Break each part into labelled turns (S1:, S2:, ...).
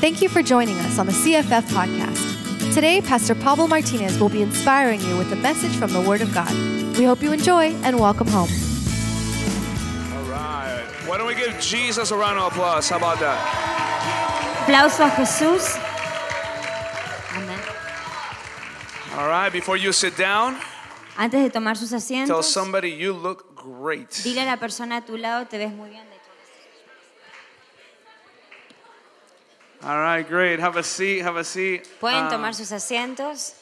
S1: Thank you for joining us on the CFF podcast. Today, Pastor Pablo Martinez will be inspiring you with a message from the Word of God. We hope you enjoy and welcome home.
S2: All right. Why don't we give Jesus a round of applause? How about that?
S3: Aplauso a Jesús. Amén.
S2: All right. Before you sit down,
S3: Antes de tomar sus asientos, tell
S2: somebody you look great.
S3: dile a la persona a tu lado, te ves muy bien. de hecho.
S2: All right, great. Have a seat. Have a seat.
S3: Pueden
S2: Um,
S3: tomar sus asientos.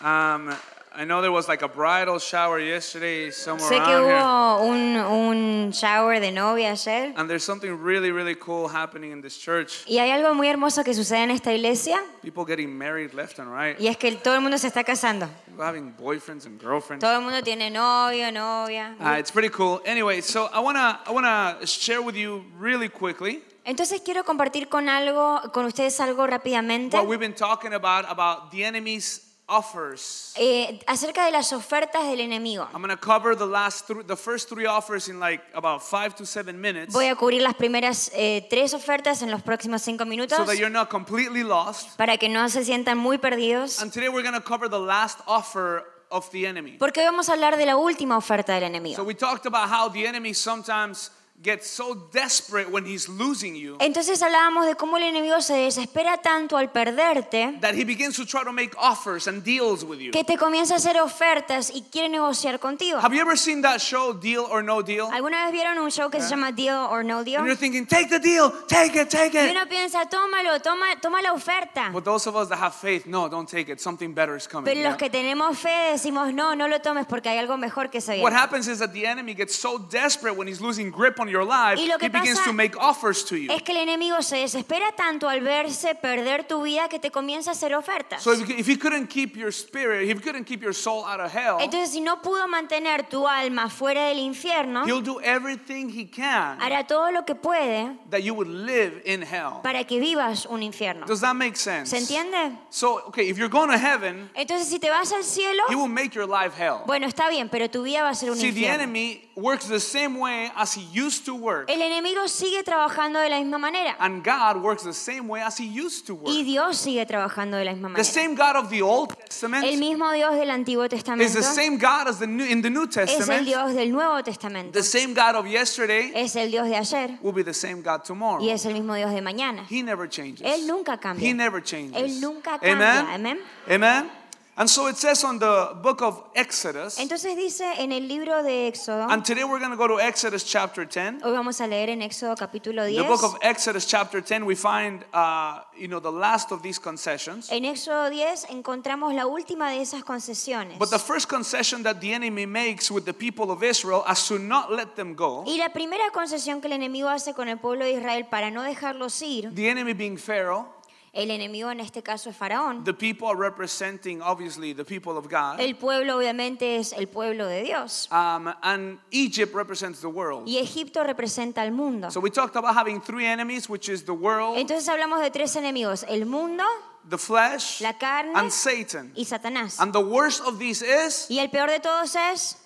S2: um, I know there was like a bridal shower yesterday somewhere
S3: Sé que
S2: around here.
S3: hubo un, un shower de novia ayer.
S2: And there's something really, really cool happening in this church.
S3: Y hay algo muy hermoso que sucede en esta iglesia.
S2: People getting married left and right.
S3: Y es que todo el mundo se está casando.
S2: People having boyfriends and girlfriends.
S3: Todo el mundo tiene novio, novia.
S2: Uh, it's pretty cool. Anyway, so I wanna I wanna share with you really quickly
S3: Entonces quiero compartir con algo, con ustedes algo rápidamente.
S2: what we've been talking about about the enemy's offers.
S3: eh, acerca de las ofertas del enemigo.
S2: I'm gonna cover the last thr the first three offers in like about five to seven minutes,
S3: Voy a cubrir las primeras eh, tres ofertas en los próximos cinco minutos
S2: so that you're not completely lost.
S3: para que no se sientan muy perdidos.
S2: And today we're gonna cover the last offer of the enemy.
S3: Porque hoy vamos a hablar de la última oferta del
S2: So
S3: enemigo.
S2: we talked about how the enemy sometimes gets so desperate when he's losing you
S3: Entonces hablábamos de cómo el enemigo se desespera tanto al perderte
S2: that he begins to try to make offers and deals with you.
S3: que te comienza a hacer ofertas y quiere negociar contigo.
S2: Have you ever seen that show, Deal or No Deal?
S3: ¿Alguna vez vieron un show que se llama Deal or No
S2: And you're
S3: Deal?
S2: thinking, take the deal, take it, take
S3: Y
S2: it.
S3: uno piensa, tómalo, toma, toma la oferta.
S2: But those of us that have faith, no, don't take it. Something better is coming.
S3: Pero
S2: yeah?
S3: los que tenemos fe decimos, no, no lo tomes porque hay algo mejor que se
S2: What
S3: viene.
S2: happens is that the enemy gets so desperate when he's losing grip on your life,
S3: Y lo
S2: he
S3: que
S2: begins
S3: pasa
S2: to make offers to you.
S3: Es que el enemigo se desespera tanto al verse perder tu vida que te comienza a hacer ofertas.
S2: So if, if he couldn't keep your spirit, if he couldn't keep your soul out of hell,
S3: Entonces, si no pudo mantener tu alma fuera del infierno,
S2: he'll do everything he can
S3: hará todo lo que puede
S2: that you would live in hell.
S3: para que vivas un infierno.
S2: Does that make sense?
S3: ¿Se entiende?
S2: So, okay, if you're going to heaven,
S3: Entonces, si te vas al cielo,
S2: he will make your life hell.
S3: bueno, está bien, pero tu vida va a ser un
S2: See, the
S3: infierno.
S2: enemy works the same way as he used to work,
S3: El enemigo sigue trabajando de la misma manera
S2: and God works the same way as he used to work.
S3: y Dios sigue trabajando de la misma
S2: The
S3: manera.
S2: same God of the Old Testament
S3: El mismo Dios del Antiguo
S2: is
S3: Testamento
S2: the same God as the new, in the New
S3: es el
S2: Testament.
S3: Dios del Nuevo Testamento.
S2: The same God of yesterday
S3: Es el Dios de ayer
S2: will be the same God tomorrow.
S3: y es el mismo Dios de mañana.
S2: He never changes.
S3: Él nunca cambia.
S2: He never changes.
S3: Él nunca cambia.
S2: Amen.
S3: Amén.
S2: Amen. And so it says on the book of Exodus,
S3: Entonces dice en el libro de Éxodo,
S2: and today we're going to go to Exodus chapter 10.
S3: hoy vamos a leer en Éxodo capítulo
S2: The
S3: 10.
S2: book of Exodus chapter 10, we find, uh, you know, the last of these concessions.
S3: En Éxodo 10 encontramos la última de esas concesiones.
S2: But the first concession that the enemy makes with the people of Israel as to not let them go,
S3: Y la primera concesión que el enemigo hace con el pueblo de Israel para no dejarlos ir,
S2: the enemy being Pharaoh,
S3: el enemigo en este caso es Faraón.
S2: the people are representing, obviously, the people of God.
S3: El pueblo obviamente es el pueblo de Dios.
S2: Um, and Egypt represents the world.
S3: Y Egipto representa al mundo.
S2: So we talked about having three enemies, which is the world,
S3: Entonces hablamos de tres enemigos, el mundo
S2: the flesh,
S3: La carne
S2: and Satan.
S3: y Satanás.
S2: And the worst of these is,
S3: Y el peor de todos es,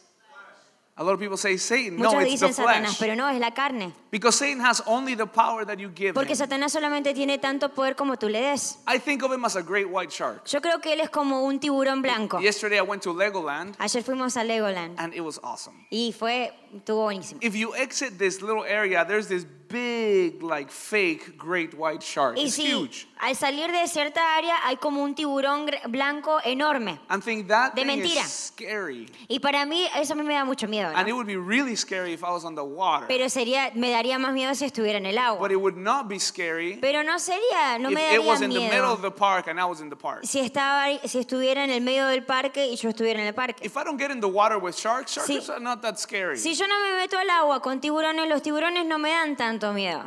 S2: a lot of people say Satan. No,
S3: muchos
S2: the
S3: dicen Satanás, pero no, es la carne.
S2: Because Satan has only the power that you give
S3: Porque
S2: him.
S3: Satanás solamente tiene tanto poder como tú le des.
S2: I think of him as a great white shark.
S3: Yo creo que él es como un tiburón blanco.
S2: Yesterday I went to Legoland
S3: Ayer fuimos a Legoland
S2: and it was awesome.
S3: y fue, estuvo buenísimo.
S2: If you exit this little area, there's this big, like fake great white shark.
S3: Y
S2: It's
S3: si
S2: huge.
S3: al salir de cierta área hay como un tiburón blanco enorme.
S2: And think that
S3: De
S2: thing
S3: mentira.
S2: is scary.
S3: Y para mí eso a mí me da mucho miedo. ¿no?
S2: And it would be really scary if I was on the water.
S3: Pero sería, me daría más miedo si estuviera en el agua.
S2: But it would not be scary
S3: Pero no sería, no
S2: if
S3: me
S2: it was
S3: daría
S2: in the middle of
S3: miedo
S2: the park and I was in the park.
S3: si estaba, si estuviera en el medio del parque y yo estuviera en el parque.
S2: If I don't get in the water with sharks, sharks are not that scary.
S3: Si yo no me meto al agua con tiburones, los tiburones no me dan tanto miedo.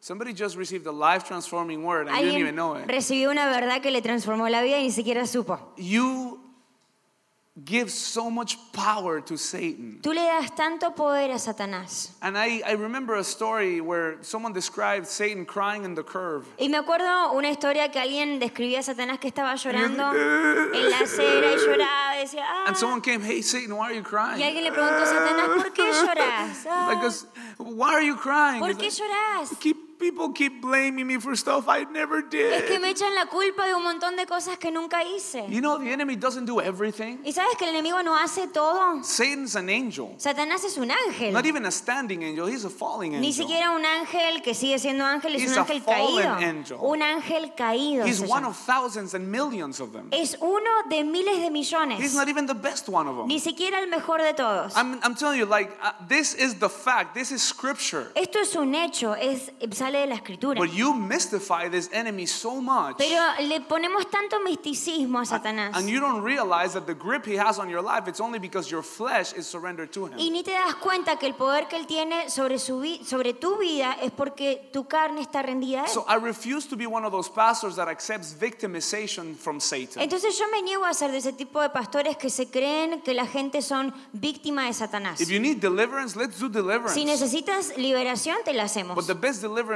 S2: Somebody just received a life transforming word and you didn't even know it.
S3: recibió una verdad que le transformó la vida y ni siquiera supo.
S2: You give so much power to Satan.
S3: Tú le das tanto poder a Satanás.
S2: And I, I remember a story where someone described Satan crying in the curve.
S3: Y me acuerdo una historia que alguien describía a Satanás que estaba llorando en la acera y lloraba y decía, ah.
S2: And someone came, hey, Satan, why are you crying?"
S3: Y alguien le preguntó a Satanás, ¿por qué lloras? Ah,
S2: Like, why are you crying?
S3: ¿Por qué lloras?
S2: keep people keep blaming me for stuff I never did.
S3: Es que me echan la culpa de un montón de cosas que nunca hice.
S2: You know, the enemy doesn't do everything.
S3: ¿Y sabes que el enemigo no hace todo?
S2: Satan's an angel.
S3: Satanás es un ángel.
S2: Not even a standing angel, he's a falling
S3: Ni
S2: angel.
S3: siquiera un ángel que sigue siendo ángel, es
S2: He's
S3: un ángel caído.
S2: angel.
S3: Un ángel caído.
S2: He's one of thousands and millions of them.
S3: Es uno de miles de millones.
S2: He's not even the best one of them.
S3: Ni siquiera el mejor de todos.
S2: I'm, I'm telling you, like, uh, this is the fact, this is scripture.
S3: Esto es un hecho, es, sale de la escritura.
S2: But you mystify this enemy so much.
S3: Pero le ponemos tanto misticismo a Satanás.
S2: And you don't realize that the grip he has on your life, it's only because your flesh is surrendered to him.
S3: Y ni te das cuenta que el poder que él tiene sobre, su sobre tu vida es porque tu carne está rendida a él.
S2: So I refuse to be one of those pastors that accepts victimization from Satan.
S3: Entonces yo me niego a ser de ese tipo de pastores que se creen que la gente son víctimas de Satanás.
S2: If you need deliverance, let's do deliverance.
S3: Si necesitas liberación, te la hacemos.
S2: But the best deliverance there is is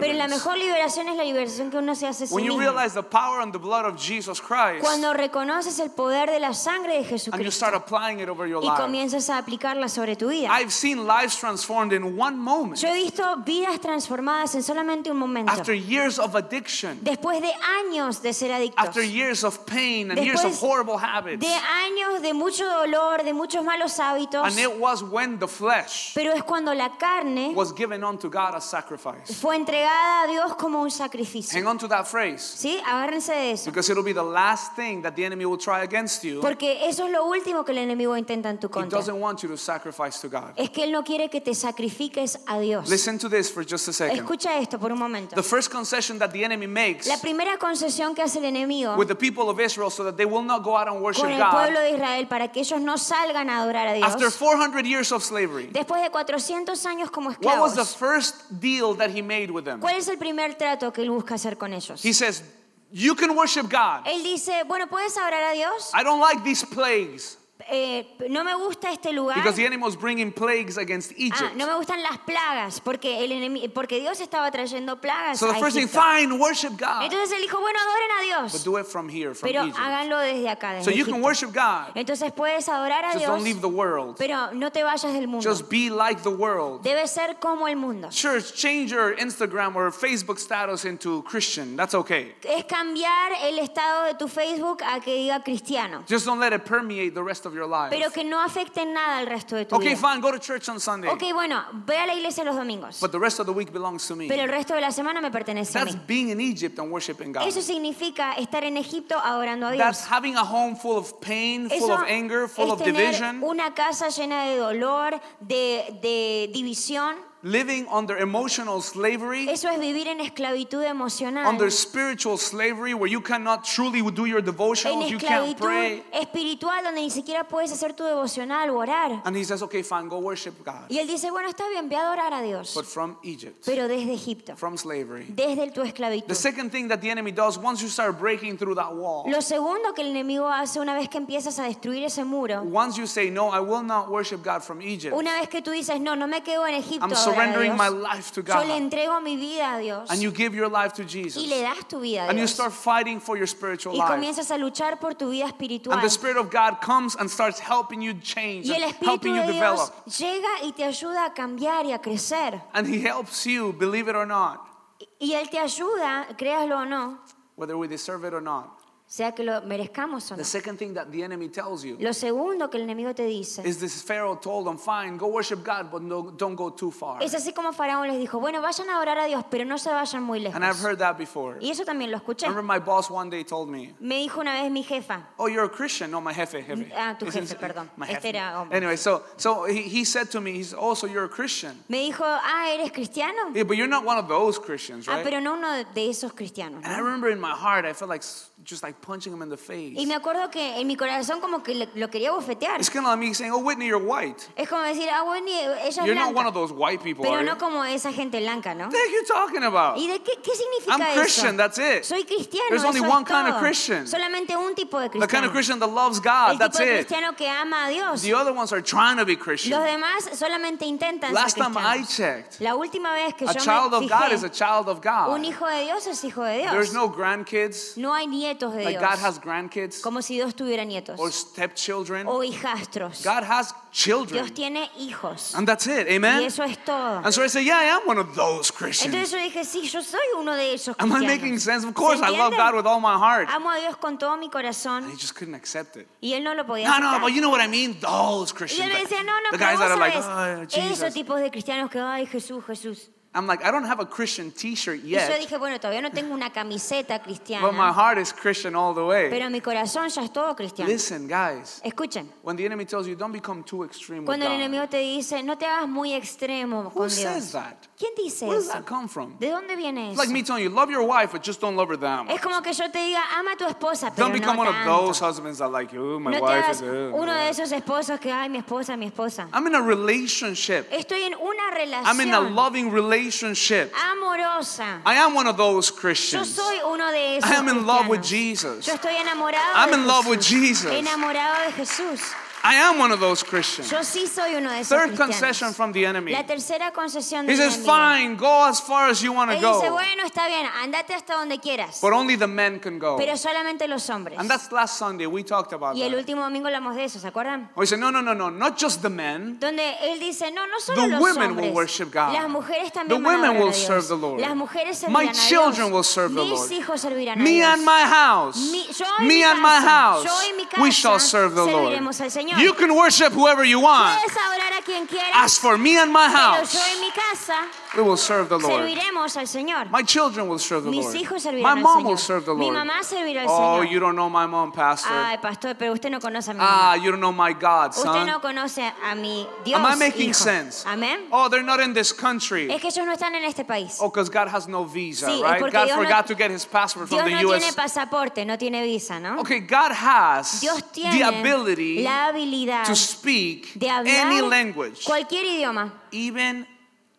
S3: Pero la mejor liberación es la liberación que uno se hace a sí
S2: When you
S3: mismo.
S2: realize the power and the blood of Jesus Christ,
S3: Cuando reconoces el poder de la sangre de
S2: and you
S3: Jesucristo
S2: start applying it over your
S3: y
S2: life.
S3: comienzas a aplicarla sobre tu vida.
S2: I've seen lives transformed in one moment
S3: Yo he visto vidas transformadas en solamente un momento.
S2: after years of addiction,
S3: Después de años de ser adictos.
S2: after years of pain and years of
S3: Después
S2: horrible habits.
S3: de años de mucho dolor, de muchos malos hábitos.
S2: And it was when the flesh
S3: Pero es cuando la carne
S2: was given unto God as sacrifice.
S3: fue entregada a Dios como un sacrificio.
S2: Hang on to that phrase
S3: ¿Sí? Agárrense de eso.
S2: because it'll be the last thing that the enemy will try against you.
S3: Porque eso es lo último que el enemigo intenta en tu
S2: He
S3: contra.
S2: doesn't want you to sacrifice to God.
S3: Es que él no quiere que te sacrifiques a Dios.
S2: Listen to this for just a second.
S3: Escucha esto por un momento.
S2: The first concession that the enemy makes
S3: La primera concesión que hace el enemigo
S2: with the people of Israel so that they will not go out and worship
S3: con el pueblo
S2: God
S3: de Israel para que ellos no salgan a adorar a
S2: after
S3: Dios
S2: 400 years of slavery.
S3: después de 400 años como
S2: What was the
S3: esclavos.
S2: first deal that he made with them?
S3: ¿Cuál es el primer trato que él busca hacer con ellos?
S2: He says, You can worship God.
S3: Él dice, bueno, ¿puedes adorar a Dios?
S2: I don't like these plagues
S3: Eh, no me gusta este lugar.
S2: because the enemy was bringing plagues against
S3: Ah,
S2: Egypt.
S3: no me gustan las plagas porque el porque Dios estaba trayendo plagas
S2: So the
S3: a
S2: first thing, fine, worship God.
S3: Entonces él dijo, bueno, adoren a
S2: But
S3: Dios,
S2: do it from here, from
S3: pero
S2: Egypt.
S3: háganlo desde acá, desde
S2: So you can worship God.
S3: Entonces puedes adorar a
S2: Just
S3: Dios,
S2: don't leave the world.
S3: pero no te vayas del mundo.
S2: Just be like the world.
S3: Debe ser como el mundo.
S2: Church, change your Instagram or Facebook status into Christian. That's okay.
S3: Es cambiar el estado de tu Facebook a que diga cristiano,
S2: Just don't let it permeate the rest of your life.
S3: pero que no afecte nada al resto de tu
S2: Okay,
S3: vida.
S2: fine, go to church on Sunday.
S3: Ok, bueno, ve a la iglesia los domingos,
S2: But the rest of the week belongs to me.
S3: pero el resto de la semana me pertenece a
S2: That's
S3: mí.
S2: being in Egypt and worshiping God.
S3: Eso significa estar en Egipto adorando a
S2: That's
S3: Dios.
S2: having a home full of pain, full
S3: Eso
S2: of anger, full
S3: es
S2: of
S3: tener
S2: division,
S3: una casa llena de dolor, de, de división.
S2: Living under emotional slavery,
S3: Eso es vivir en esclavitud emocional.
S2: under spiritual slavery where you cannot truly do your devotionals, you can't pray.
S3: espiritual donde ni siquiera puedes hacer tu devocional o orar.
S2: And he says, okay, fine, go worship God.
S3: Y él dice, bueno, está bien, ve a adorar a Dios.
S2: But from Egypt,
S3: Pero desde Egipto,
S2: from slavery.
S3: desde tu esclavitud.
S2: The second thing that the enemy does once you start breaking through that wall,
S3: Lo segundo que el enemigo hace una vez que empiezas a destruir ese muro,
S2: once you say, no, I will not worship God from Egypt,
S3: una vez que tú dices, no, no me quedo en Egipto
S2: I'm
S3: a adorar
S2: surrendering my life to God.
S3: yo le entrego mi vida a Dios
S2: And you give your life to Jesus.
S3: y le das tu vida a
S2: And you start fighting for your spiritual
S3: Y
S2: life.
S3: comienzas a luchar por tu vida espiritual.
S2: And the Spirit of God comes and starts helping you change,
S3: Y el
S2: and
S3: Espíritu
S2: helping you
S3: de Dios
S2: develop.
S3: llega y te ayuda a cambiar y a crecer.
S2: And He helps you, believe it or not,
S3: Y Él te ayuda, créaslo o no,
S2: whether we deserve it or not.
S3: Sea que lo merezcamos o no.
S2: The second thing that the enemy tells you
S3: Lo segundo que el enemigo te dice
S2: is this Pharaoh told them, fine, go worship God, but no, don't go too far.
S3: es así como Faraón les dijo, bueno, vayan a adorar a Dios, pero no se vayan muy lejos.
S2: And I've heard that before.
S3: Y eso también lo escuché.
S2: Remember my boss one day told me,
S3: Me dijo una vez mi jefa,
S2: Oh, you're a Christian? No, my jefe. jefe.
S3: Ah, tu jefe, perdón.
S2: My
S3: Este
S2: jefe.
S3: era hombre.
S2: Anyway, so, so he, he said to me, he's also you're a Christian.
S3: me dijo, ah, ¿eres cristiano?
S2: Yeah, but you're not one of those Christians,
S3: Ah,
S2: right?
S3: pero no uno de esos cristianos.
S2: And I
S3: ¿no?
S2: remember in my heart, I felt like s- just like punching him in the face.
S3: Y me acuerdo que en mi corazón como que le- lo quería bofetear.
S2: It's kind of like me saying, "Oh, Whitney, you're white.
S3: Es como decir, ah, bueno, y ella es
S2: You're not one
S3: blanca.
S2: of those white people,
S3: Pero
S2: are
S3: no como esa gente blanca, ¿no?
S2: What heck you talking about?
S3: ¿Y de qué, qué significa
S2: I'm
S3: eso?
S2: Christian, that's it.
S3: Soy cristiano,
S2: There's only
S3: eso
S2: one kind of
S3: todo.
S2: Christian.
S3: Solamente un tipo de
S2: The kind
S3: cristiano.
S2: of Christian that loves God,
S3: El
S2: that's
S3: tipo de
S2: it.
S3: cristiano que ama a Dios.
S2: The other ones are trying to be
S3: Los
S2: Christian.
S3: demás solamente intentan
S2: Last
S3: ser
S2: time I
S3: cristianos.
S2: checked,
S3: La última vez que
S2: a
S3: yo
S2: child
S3: me
S2: of God is a
S3: fijé,
S2: child of God.
S3: un hijo de Dios es hijo de Dios.
S2: There's no grandkids.
S3: No hay nietos de de
S2: Like
S3: Dios.
S2: God has grandkids
S3: Como si Dios tuviera nietos
S2: or stepchildren.
S3: o hijastros.
S2: God has
S3: Dios
S2: children.
S3: tiene hijos.
S2: And that's it.
S3: Y
S2: Amen.
S3: eso es todo.
S2: And so I say, yeah, I am one of those Christians.
S3: Entonces yo dije, sí, yo soy uno de esos
S2: Am I
S3: cristianos.
S2: making sense? Of
S3: ¿Se
S2: course, I love? God with all my heart.
S3: Amo a Dios con todo mi
S2: And
S3: corazón
S2: he just couldn't accept it.
S3: y él no lo podía
S2: No, no, but you know what I mean? Those
S3: Y
S2: Christians.
S3: él me
S2: like,
S3: decía, no, no,
S2: the guys
S3: vos
S2: that are like,
S3: sabés, esos tipos de cristianos que, ay, Jesús, Jesús.
S2: I'm like, I don't have a Christian t-shirt
S3: Y yo
S2: yet,
S3: dije, bueno, todavía no tengo una camiseta
S2: but my
S3: cristiana,
S2: heart is Christian all the way.
S3: pero mi corazón ya es todo cristiano.
S2: Listen, guys,
S3: Escuchen,
S2: when the enemy tells you, don't become too extreme with
S3: cuando el enemigo te dice, no te hagas muy extremo
S2: Who
S3: con
S2: says
S3: Dios.
S2: that?
S3: ¿Quién dice
S2: Where does
S3: eso?
S2: that come from?
S3: ¿De dónde viene eso?
S2: like me telling you, love your wife, but just don't love her that much.
S3: Es como que yo te diga, ama a tu esposa, pero
S2: Don't become
S3: no
S2: one of
S3: tanto.
S2: those husbands that like, oh, my
S3: No
S2: wife is. uh,
S3: uno
S2: uh."
S3: de esos esposos que, ay, mi esposa, mi esposa.
S2: I'm in a relationship.
S3: Estoy en una
S2: I'm in a
S3: relación
S2: loving relationship.
S3: Amorosa.
S2: I am one of those
S3: Yo
S2: Christians.
S3: soy uno de esos
S2: I am in love with. Jesus.
S3: Yo estoy enamorado
S2: I'm in love with Jesus.
S3: Enamorado de Jesús.
S2: I am one of those Christians.
S3: Yo sí soy uno de esos
S2: Third concession from the enemy.
S3: La tercera concesión
S2: He
S3: del
S2: says,
S3: enemigo.
S2: fine, go as far as you want to
S3: Él dice,
S2: go.
S3: bueno, está bien, andate hasta donde quieras.
S2: But only the men can go.
S3: Pero solamente los hombres.
S2: And that's last Sunday. We talked about
S3: Y el
S2: that.
S3: último domingo hablamos de eso, ¿se acuerdan?
S2: We said, no, no, no, no, not just the men.
S3: Donde él dice, no, no solo
S2: The
S3: los
S2: women
S3: hombres.
S2: will worship God.
S3: Las mujeres
S2: The
S3: también van a
S2: women
S3: adorar
S2: will
S3: a Dios.
S2: serve the Lord.
S3: Las mujeres servirán
S2: My
S3: a Dios.
S2: children will serve the
S3: Mis
S2: Lord.
S3: hijos servirán a
S2: Me
S3: Dios.
S2: and my house.
S3: Mi- yo y
S2: Me
S3: mi
S2: and my
S3: casa.
S2: house.
S3: Yo y mi
S2: We shall serve the Lord.
S3: serviremos al Señor.
S2: You can worship whoever you want.
S3: Puedes adorar a quien quieras,
S2: As for me and my
S3: pero
S2: house,
S3: yo y mi casa
S2: we will serve the Lord.
S3: serviremos al Señor.
S2: My children will serve the
S3: Mis
S2: Lord.
S3: hijos servirán
S2: My
S3: al
S2: mom
S3: Señor.
S2: will serve the
S3: Mi
S2: Lord.
S3: mamá servirá al
S2: Oh,
S3: Señor.
S2: you don't know my mom, Pastor.
S3: Ay, pastor, pero usted no conoce a mi
S2: Ah,
S3: mamá.
S2: you don't know my God,
S3: Usted
S2: son.
S3: no conoce a mi Dios.
S2: Am I making
S3: hijo.
S2: sense?
S3: Amén.
S2: Oh, they're not in this country.
S3: Es que ellos no están en este país.
S2: Oh, because God has no visa,
S3: Sí,
S2: right? God
S3: Dios no-
S2: forgot to get his passport from
S3: Dios
S2: the
S3: no
S2: US.
S3: tiene pasaporte, no tiene visa, ¿no?
S2: Okay, God has
S3: Dios
S2: the ability
S3: la habilidad
S2: to speak
S3: de
S2: any language,
S3: cualquier idioma,
S2: even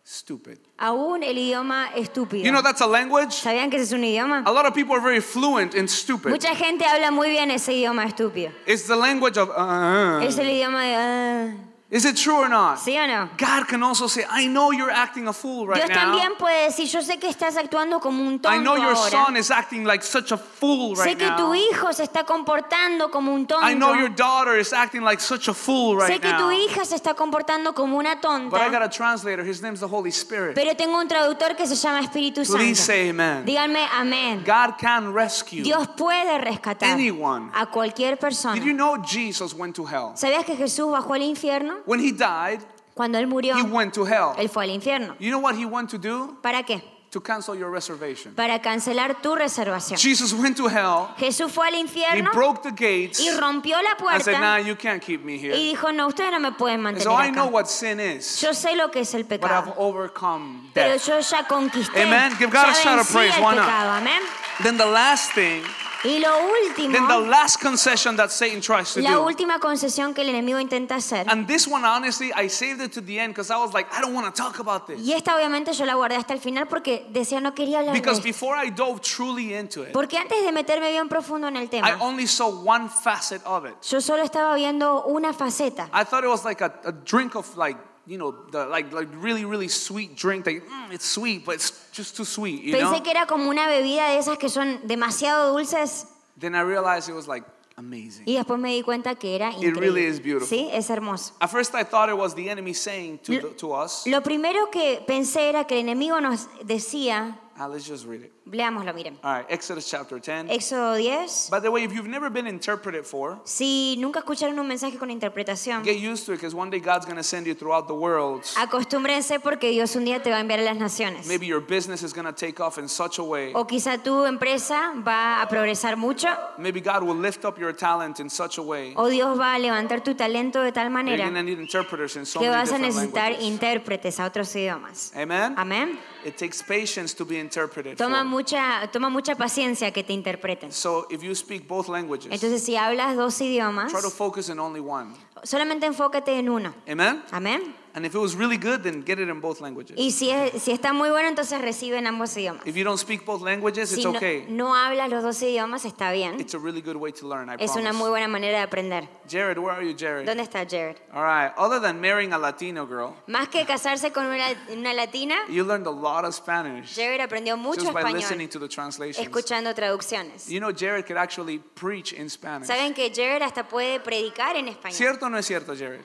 S2: stupid.
S3: aún el idioma estúpido.
S2: You know that's a language?
S3: ¿Sabían que ese es un idioma?
S2: A lot of people are very fluent in stupid.
S3: Mucha gente habla muy bien ese idioma estúpido.
S2: It's the language of uh,
S3: Es el idioma de... ah,
S2: Is it true or not?
S3: ¿Sí o no?
S2: God can also say, I know you're acting a fool right
S3: Dios
S2: now.
S3: también puede decir, yo sé que estás actuando como un tonto
S2: I know your
S3: ahora.
S2: son is acting like such a fool
S3: sé
S2: right
S3: que tu
S2: now.
S3: hijo se está comportando como un tonto.
S2: I know your daughter is acting like such a fool
S3: sé
S2: right
S3: que tu
S2: now.
S3: hija se está comportando como una
S2: But I got
S3: tonta.
S2: a translator. His name's the Holy Spirit.
S3: Pero tengo un traductor que se llama Espíritu
S2: Please
S3: Santo.
S2: say amen.
S3: Díganme amén.
S2: God can rescue.
S3: Dios puede rescatar
S2: Anyone.
S3: a cualquier
S2: Did you
S3: persona.
S2: know Jesus went to hell?
S3: ¿Sabías que Jesús bajó al infierno?
S2: When he died,
S3: Cuando él murió,
S2: he went to hell.
S3: él fue al infierno.
S2: You know what he went to do?
S3: ¿Para qué?
S2: To cancel your reservation.
S3: Para cancelar tu reservación.
S2: Jesus went to hell.
S3: Jesús fue al infierno.
S2: He broke the gates
S3: y rompió la
S2: and said, Nah, you can't keep me here.
S3: y dijo, no, ustedes no me pueden
S2: And so
S3: mantener
S2: I know what sin is,
S3: Yo sé lo que es el pecado.
S2: but I've overcome
S3: pero yo ya conquisté,
S2: Amen. Give God
S3: ya
S2: a shout of praise. Why not?
S3: pecado.
S2: Then the last thing,
S3: Y lo
S2: then the
S3: último,
S2: last concession that Satan tries to
S3: la
S2: do.
S3: última concesión que el enemigo intenta hacer,
S2: And this one, honestly, I saved it to the end because I was like, I don't want to talk about this.
S3: y esta obviamente yo la guardé hasta el final porque decía no quería hablar de
S2: Because
S3: esto.
S2: before I dove truly into it,
S3: Porque antes de meterme bien profundo en el
S2: I
S3: tema,
S2: only saw one facet of it.
S3: yo solo estaba viendo una faceta.
S2: I thought it was like a, a drink of like, you know, the, like like really really sweet drink. Like mm, it's sweet, but it's just too sweet, you know.
S3: Pensé que era como una bebida de esas que son demasiado dulces
S2: Then I realized it was like amazing.
S3: y después me di cuenta que era
S2: really
S3: increíble.
S2: is beautiful.
S3: Sí, es hermoso.
S2: At first, I thought it was the enemy saying to, to us,
S3: Lo primero que pensé era que el enemigo nos decía,
S2: ah, let's just read it.
S3: Leámoslo, miren.
S2: All right, Exodus chapter 10.
S3: Éxodo 10.
S2: By the way, if you've never been interpreted for,
S3: Si nunca escucharon un mensaje con interpretación,
S2: get used to it because one day God's going to send you throughout the world.
S3: acostúmbrense porque Dios un día te va a enviar a las naciones.
S2: Maybe your business is going to take off in such a way.
S3: O quizá tu empresa va a progresar mucho,
S2: Maybe God will lift up your talent in such a way.
S3: o Dios va a levantar tu talento de tal
S2: You're
S3: manera
S2: going to need interpreters in so
S3: que vas a necesitar intérpretes a otros idiomas.
S2: Amen?
S3: Amén.
S2: It takes patience to be interpreted
S3: Toma
S2: for.
S3: Mucha, toma mucha paciencia que te interpreten.
S2: So if you speak both languages,
S3: Entonces, si hablas dos idiomas,
S2: try to focus in only one.
S3: solamente enfócate en uno.
S2: Amen?
S3: Amén.
S2: And if it was really good, then get it in both languages.
S3: Y si, es- si está muy bueno, entonces recibe en ambos idiomas.
S2: If you don't speak both languages,
S3: Si
S2: it's
S3: no,
S2: okay.
S3: no hablas los dos idiomas, está bien.
S2: It's a really good way to learn, I
S3: Es una muy buena manera de aprender.
S2: Jared, where are you, Jared?
S3: ¿Dónde está Jared?
S2: All right. Other than marrying a Latino girl,
S3: Más que casarse con una, una latina,
S2: you learned a lot of Spanish
S3: Jared aprendió mucho
S2: just by listening
S3: español
S2: to the translations.
S3: escuchando traducciones.
S2: You know, Jared could actually preach in Spanish.
S3: ¿Saben que Jared hasta puede predicar en español?
S2: ¿Cierto o no es cierto, Jared?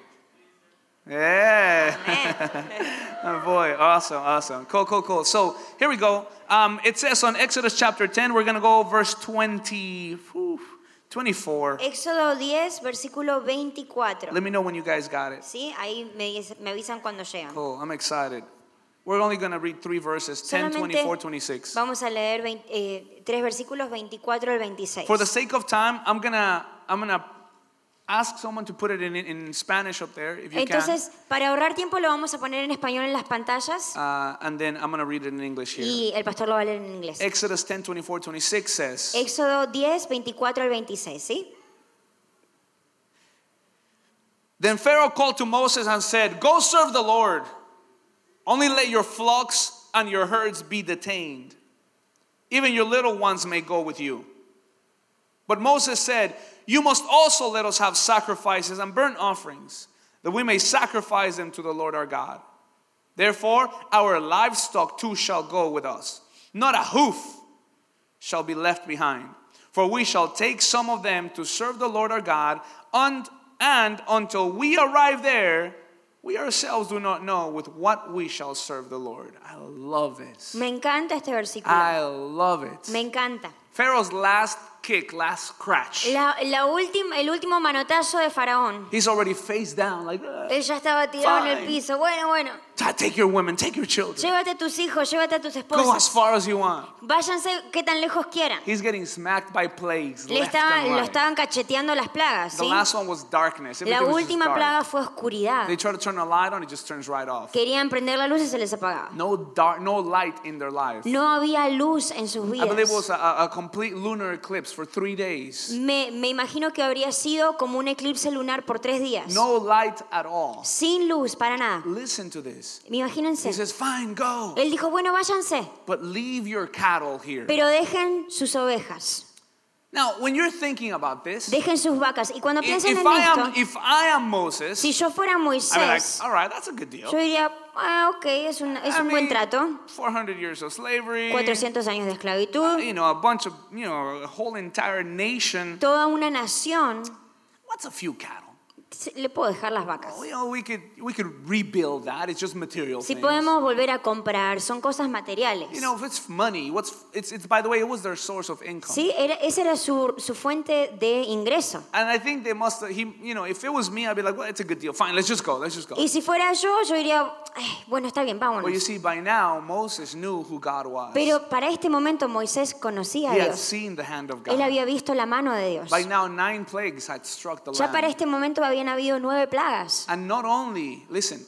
S2: Yeah. oh boy, awesome, awesome. Cool, cool, cool. So here we go. Um, it says on Exodus chapter 10, we're going to go verse 20, whew, 24.
S3: Éxodo 10, versículo 24.
S2: Let me know when you guys got it.
S3: ¿Sí? Ahí me, me avisan cuando llegan.
S2: Cool, I'm excited. We're only going to read three verses 10,
S3: Solamente
S2: 24, 26.
S3: vamos a leer vein- eh, tres versículos 24 al 26.
S2: For the sake of time, I'm going to I'm gonna ask someone to put it in, in Spanish up there if you
S3: Entonces, para ahorrar tiempo lo vamos a poner en español en las pantallas
S2: can. Uh, and then I'm going to read it in English here.
S3: y el pastor lo va a leer en inglés.
S2: Exodus 10, 24, 26 says,
S3: Éxodo 10, 24 al 26, ¿sí?
S2: Then Pharaoh called to Moses and said, Go serve the Lord. Only let your flocks and your herds be detained. Even your little ones may go with you. But Moses said, You must also let us have sacrifices and burnt offerings, that we may sacrifice them to the Lord our God. Therefore, our livestock too shall go with us. Not a hoof shall be left behind. For we shall take some of them to serve the Lord our God, and, and until we arrive there, we ourselves do not know with what we shall serve the Lord. I love this.
S3: Me encanta este versículo.
S2: I love it.
S3: Me encanta.
S2: Pharaoh's last kick, last scratch.
S3: La, la última, el último manotazo de Faraón.
S2: He's already face down, like, "Ah,
S3: Él ya estaba tirado en el
S2: Fine.
S3: piso. Bueno, bueno.
S2: take your women, take your children.
S3: Llévate a tus hijos, llévate a tus
S2: Go as
S3: esposas.
S2: far as you want.
S3: Váyanse qué tan lejos quieran.
S2: He's getting smacked by plagues.
S3: Le
S2: left
S3: estaban,
S2: and
S3: lo
S2: right.
S3: estaban cacheteando las plagas,
S2: The
S3: ¿sí?
S2: last one was darkness.
S3: La
S2: Everything was just
S3: última
S2: dark.
S3: plaga fue oscuridad.
S2: They try to turn a light on, it just turns right off.
S3: Querían prender la luz y se les apagaba.
S2: No dark, no light in their life.
S3: No había luz en sus
S2: I believe it was
S3: vidas.
S2: a, a complete lunar eclipse for three days.
S3: Me, me imagino que habría sido como un eclipse lunar por tres días.
S2: No light at all.
S3: Sin luz, para nada.
S2: Listen to this.
S3: Imagínense.
S2: He says, "Fine, go,
S3: Él dijo, bueno, váyanse,
S2: but leave your cattle here."
S3: pero dejen sus ovejas,
S2: Now, when you're thinking about this,
S3: dejen sus vacas. Y cuando
S2: if,
S3: piensen
S2: if
S3: en
S2: I am
S3: esto,
S2: if I am Moses,
S3: si yo fuera
S2: I'd be like, "All right, that's a good deal."
S3: yo diría, ah, ok, es un, es
S2: I
S3: un buen trato.
S2: 400 years of slavery.
S3: 400 años de esclavitud,
S2: You know, a bunch of, you know, a whole entire nation.
S3: toda una nación,
S2: What's a few cattle?
S3: Le puedo dejar las vacas.
S2: You know, we could we could rebuild that. It's just material
S3: Si
S2: things.
S3: podemos volver a comprar, son cosas materiales.
S2: You know, if it's money, what's it's it's by the way, it was their source of income.
S3: Sí, era, esa era su, su fuente de ingreso.
S2: And I think they must he you know, if it was me, I'd be like, well, it's a good deal. Fine, let's just go. Let's just go.
S3: Y si fuera yo, yo diría, "Ay, bueno, está bien,
S2: Well, you
S3: vámonos.
S2: see, by now Moses knew who God was.
S3: Pero para este momento Moisés conocía a
S2: he had
S3: Dios.
S2: seen the hand of
S3: Él había visto la mano de Dios.
S2: By now, nine plagues had struck the
S3: Ya para
S2: land.
S3: este momento habían habido nueve plagas.
S2: And not only, listen,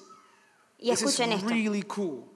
S3: Y
S2: this is
S3: escuchen esto.
S2: really cool.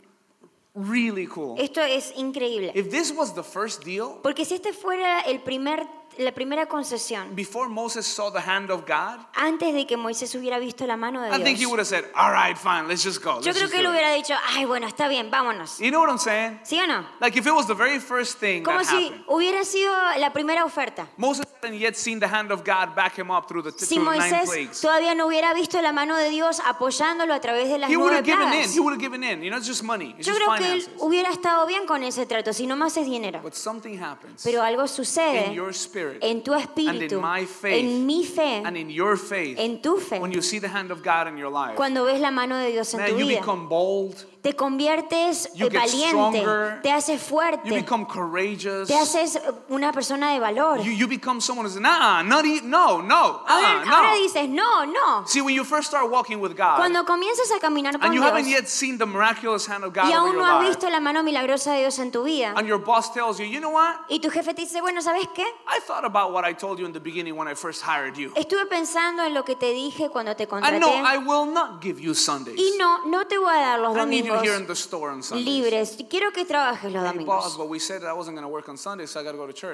S2: Really cool.
S3: Esto es increíble.
S2: If this was the first deal,
S3: Porque si este fuera el primer, la primera concesión,
S2: before Moses saw the hand of God,
S3: antes de que Moisés hubiera visto la mano de
S2: I think he
S3: Dios,
S2: would have said, all right, fine, let's just go.
S3: yo creo que él
S2: do it."
S3: hubiera dicho, ay, bueno, está bien, vámonos.
S2: You know what I'm saying?
S3: ¿Sí o no?
S2: Like if it was the very first thing
S3: Como
S2: that
S3: si
S2: happened.
S3: hubiera sido la primera oferta.
S2: Moses hadn't yet seen the hand of God back him up through the,
S3: Si Moisés todavía no hubiera visto la mano de Dios apoyándolo a través de las
S2: He
S3: nueve
S2: have given in.
S3: plagas,
S2: He would have given in. You know, it's just money. It's
S3: yo
S2: just
S3: creo que él hubiera estado bien con ese trato, si no más es dinero.
S2: But something happens
S3: Pero algo sucede
S2: in your spirit
S3: en tu
S2: and
S3: espíritu,
S2: in my faith
S3: en mi fe,
S2: and in your faith
S3: en tu fe,
S2: when you see the hand of God in your life.
S3: cuando ves la mano de Dios en tu
S2: Man, you
S3: vida.
S2: become bold.
S3: Te conviertes
S2: You
S3: eh,
S2: get
S3: valiente,
S2: stronger.
S3: te haces
S2: You
S3: fuerte,
S2: become courageous.
S3: te haces una persona de valor.
S2: You, you become someone who's, nah, not e- no, no,
S3: Ahora,
S2: uh,
S3: ahora
S2: no.
S3: dices, no, no.
S2: See, when you first start walking with God
S3: Cuando comienzas a caminar con
S2: and you haven't
S3: Dios
S2: yet seen the miraculous hand of God
S3: y aún no has visto la mano milagrosa de Dios en tu vida,
S2: and your boss tells you, you know what?
S3: y tu jefe te dice, bueno, ¿sabes qué?
S2: I thought about what I told you in the beginning when I first hired you.
S3: Estuve pensando en lo que te dije cuando te
S2: And
S3: contraté.
S2: no, I will not give you Sundays.
S3: Y no, no te voy a dar los
S2: you
S3: domingos
S2: here in the store on Sundays.
S3: libres. Quiero que trabajes los domingos.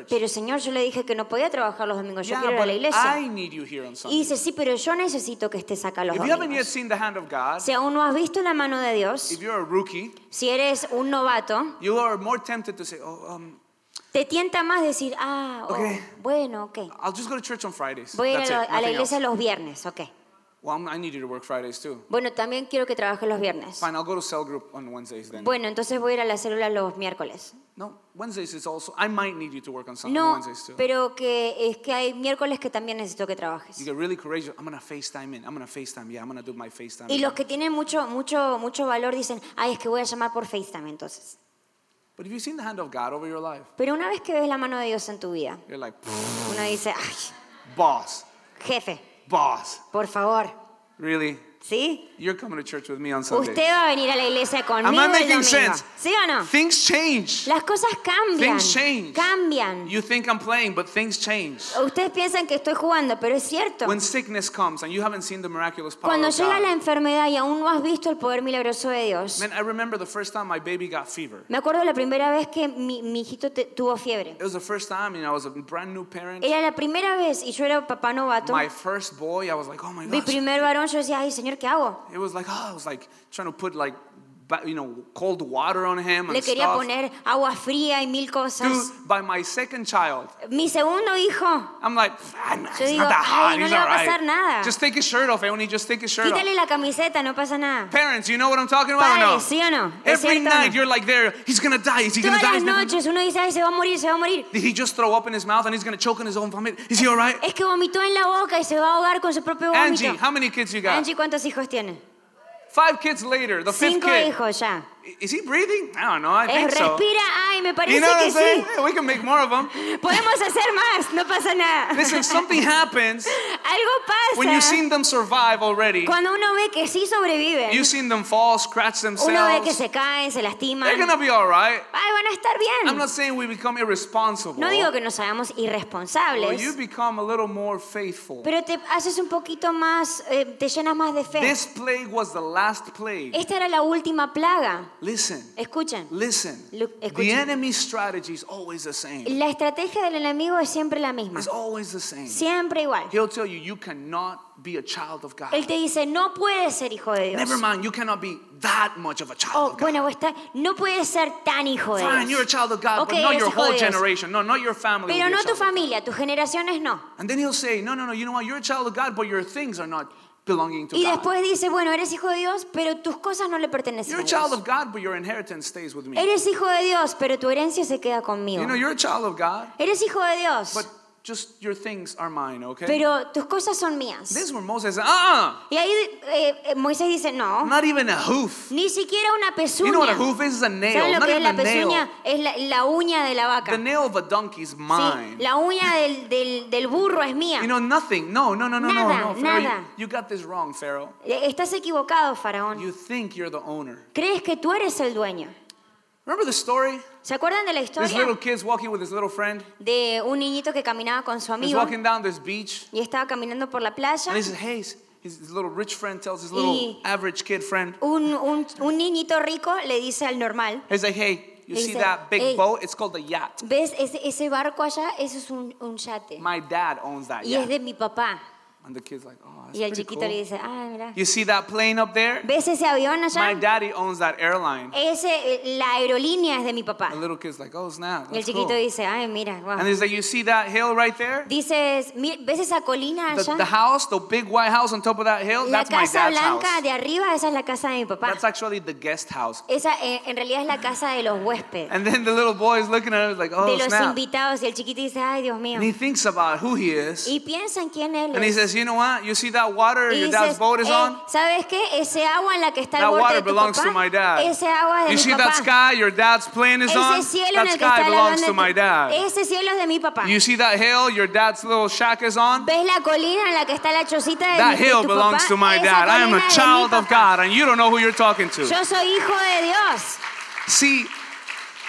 S3: Pero Señor, yo le dije que no podía trabajar los domingos, yo
S2: yeah,
S3: quiero ir a la iglesia.
S2: I need you here on
S3: Y dice, sí, pero yo necesito que estés acá los
S2: If
S3: domingos.
S2: God,
S3: Si aún no has visto la mano de Dios,
S2: if you're a rookie,
S3: si eres un novato,
S2: you are more tempted to say, "Oh, um,
S3: te tienta más decir, ah, oh,
S2: Ok.
S3: bueno, ok.
S2: I'll just go to church on Fridays."
S3: Voy a ir a la, iglesia
S2: else.
S3: los viernes, ok.
S2: Well, I'm- I need you to work Fridays too.
S3: Bueno, también quiero que trabajes los viernes.
S2: Fine, I'll go to cell group on Wednesdays then.
S3: Bueno, entonces voy a ir a la célula los miércoles.
S2: No, Wednesdays is also. I might need you to work on Sunday
S3: No,
S2: Wednesdays too.
S3: pero que es que hay miércoles que también necesito que trabajes.
S2: You get really courageous. I'm gonna FaceTime in. I'm gonna FaceTime. Yeah, I'm gonna do my FaceTime.
S3: Y los que tienen mucho, mucho, mucho valor dicen, ay, es que voy a llamar por FaceTime entonces.
S2: But have you seen the hand of God over your life?
S3: Pero una vez que ves la mano de Dios en tu vida,
S2: You're like,
S3: uno dice, ay,
S2: boss,
S3: jefe,
S2: boss.
S3: por favor,
S2: Really?
S3: ¿Sí?
S2: You're coming to church with me on Sunday.
S3: Usted va a venir a la iglesia conmigo
S2: Am I
S3: el
S2: making
S3: domingo.
S2: sense?
S3: ¿Sí o no?
S2: Things change.
S3: Las cosas cambian.
S2: Things change.
S3: Cambian.
S2: You think I'm playing, but things change.
S3: Ustedes piensan que estoy jugando, pero es cierto.
S2: When sickness comes and you haven't seen the miraculous power
S3: Cuando
S2: of
S3: llega
S2: God.
S3: la enfermedad y aún no has visto el poder milagroso de Dios.
S2: Man, I remember the first time my baby got fever.
S3: Me acuerdo la primera vez que mi, mi hijito te- tuvo fiebre.
S2: It was the first time, and I was a brand new parent.
S3: Era la primera vez y yo era papá novato.
S2: My first boy, I was like, oh my
S3: Mi
S2: gosh.
S3: primer varón, yo decía, ay, Señor, ¿qué hago?
S2: It was like, oh, I was like trying to put like, you know, cold water on him and
S3: Le quería
S2: stuff.
S3: poner agua fría y mil cosas.
S2: Dude, by my second child,
S3: Mi segundo hijo,
S2: I'm like, nah,
S3: Yo digo,
S2: not that hot.
S3: "Ay, no
S2: He's
S3: le va a pasar nada."
S2: Just take his shirt off, Eoni. Just take his shirt off.
S3: quítale la camiseta, no pasa nada.
S2: Parents, you know what I'm talking about or no?
S3: Padres, ¿sí o no? ¿Es
S2: Every
S3: cierto
S2: night you're like there, he's gonna die. Is he gonna
S3: Todas
S2: die?
S3: las
S2: he gonna-
S3: noches uno dice, ay, se va a morir, se va a morir.
S2: Did he just throw up in his mouth and he's gonna choke on his own vomit? Is he alright?
S3: Es que vomitó en la boca y se va a ahogar con su propio
S2: Angie,
S3: vómito.
S2: how many kids you got?
S3: Angie, ¿cuántos hijos tiene?
S2: Five kids later, the fifth
S3: Cinco
S2: kid.
S3: hijos ya.
S2: Is he breathing? I don't know. I think so.
S3: respira, ay, me parece
S2: You know what
S3: que
S2: I'm saying?
S3: sí.
S2: Yeah, we can make more of them.
S3: Podemos hacer más, no pasa nada.
S2: Listen, something happens
S3: Algo
S2: when you've
S3: pasa
S2: seen them survive already.
S3: cuando uno ve que sí sobreviven.
S2: You've seen them fall, scratch
S3: Uno ve que
S2: themselves.
S3: se caen, se lastiman.
S2: They're gonna be alright.
S3: Ay, van a estar
S2: I'm
S3: bien.
S2: not saying we become irresponsible.
S3: No digo que nos hagamos
S2: Well, you
S3: irresponsables,
S2: become a little more faithful.
S3: pero te haces un poquito más, eh, te llenas más de fe.
S2: This plague was the last plague.
S3: Esta era la última plaga.
S2: Listen,
S3: Escuchen,
S2: listen.
S3: Look,
S2: The
S3: escuchen.
S2: enemy's strategy is always the same.
S3: la estrategia del enemigo es siempre la misma.
S2: It's always the same.
S3: Siempre igual.
S2: He'll tell you you cannot be a child of God.
S3: Él te dice, no puedes ser hijo de Dios.
S2: Never mind, you cannot be that much of a child
S3: Oh,
S2: of God.
S3: bueno, está, no puedes ser tan hijo de
S2: Fine, you're a child of God,
S3: Ok,
S2: but not your whole generation. No, not your family.
S3: Pero no tu familia, tus generaciones no.
S2: And then he'll say, no, no, no, you know what? You're a child of God, but your things are not belonging to
S3: Y
S2: God.
S3: después dice, bueno, eres hijo de Dios, pero tus cosas no le pertenecen
S2: You're
S3: a
S2: child
S3: Dios.
S2: of God, but your inheritance stays with me.
S3: Eres hijo de Dios, pero tu herencia se queda conmigo.
S2: You know, you're a child of God,
S3: Eres hijo de Dios,
S2: but just your things are mine, okay?
S3: pero tus cosas son mías.
S2: This is where Moses says, uh-uh,
S3: Y ahí eh, eh, Moisés dice, no,
S2: not even a hoof.
S3: ni siquiera una pezuña.
S2: You know what a hoof is? It's a nail,
S3: ¿Sabes lo
S2: not
S3: que es la pezuña? Es la, la uña de la vaca.
S2: The nail of a donkey is
S3: Sí,
S2: mine.
S3: la uña del, del, del burro es mía.
S2: You know, nothing. No, no, no, no,
S3: Nada,
S2: no, no. Pharaoh, you,
S3: nada.
S2: you got this wrong, Pharaoh.
S3: Eh, Estás equivocado, Faraón.
S2: You think you're the owner.
S3: Crees que tú eres el dueño.
S2: Remember the story?
S3: ¿Se acuerdan de la
S2: This little
S3: historia?
S2: kid's walking with his little friend.
S3: De un niñito que caminaba con su
S2: He's
S3: amigo
S2: walking down this beach.
S3: y estaba caminando por la playa.
S2: And he says, hey, his, little rich friend tells his little average kid friend,
S3: Un, un, un niñito rico le dice al normal,
S2: he's like, hey, you see that big
S3: "Hey."
S2: boat? It's called a yacht.
S3: ¿ves ese, ese barco allá? Eso es un, un yate.
S2: My dad owns that
S3: Y es
S2: yacht.
S3: de mi papá.
S2: And the kid's like, oh, that's
S3: Y el chiquito
S2: cool.
S3: le dice, ah, mira.
S2: You see that plane up there?
S3: ¿Ves ese avión
S2: My
S3: allá?
S2: daddy owns that airline.
S3: Ese, eh, la aerolínea es de mi papá.
S2: The little kid's like, oh, snap.
S3: Y el
S2: That's
S3: chiquito
S2: cool.
S3: dice, ay, mira,
S2: And
S3: guau.
S2: he's like, you see that hill right there?
S3: Dices, "Mi- ¿ves esa colina
S2: The, the
S3: allá?
S2: house, the big white house on top of that hill,
S3: La
S2: that's my
S3: casa
S2: dad's
S3: blanca
S2: house.
S3: de arriba, esa es la casa de mi papá.
S2: That's actually the guest house.
S3: Esa eh, en realidad es la casa de los huéspedes,
S2: And then the little boy is looking at it like,
S3: de
S2: oh,
S3: los
S2: snap.
S3: invitados. Y el chiquito dice, ay, Dios mío.
S2: And he thinks about who he is.
S3: Y piensa en quién él
S2: And he
S3: es.
S2: Says, you know what? You see that water
S3: Y
S2: your
S3: dices,
S2: dad's boat is
S3: "Eh,
S2: on?
S3: ¿sabes qué? Ese agua en la que está el
S2: That
S3: bote
S2: water
S3: de tu
S2: belongs
S3: papá,
S2: to my dad.
S3: ese agua es de
S2: You
S3: mi
S2: see
S3: papá.
S2: that sky your dad's plane is on?
S3: ese cielo
S2: That
S3: en el que
S2: sky
S3: está el
S2: belongs
S3: de
S2: to my dad.
S3: Ese cielo es de mi papá.
S2: You see that hill your dad's little shack is on?
S3: ¿Ves la colina en la que está la chocita de,
S2: That
S3: mi- de
S2: hill
S3: tu
S2: belongs
S3: papá?
S2: to my dad. I am a
S3: de
S2: child of. God, and you don't know who you're talking to.
S3: Yo soy hijo de Dios.
S2: See,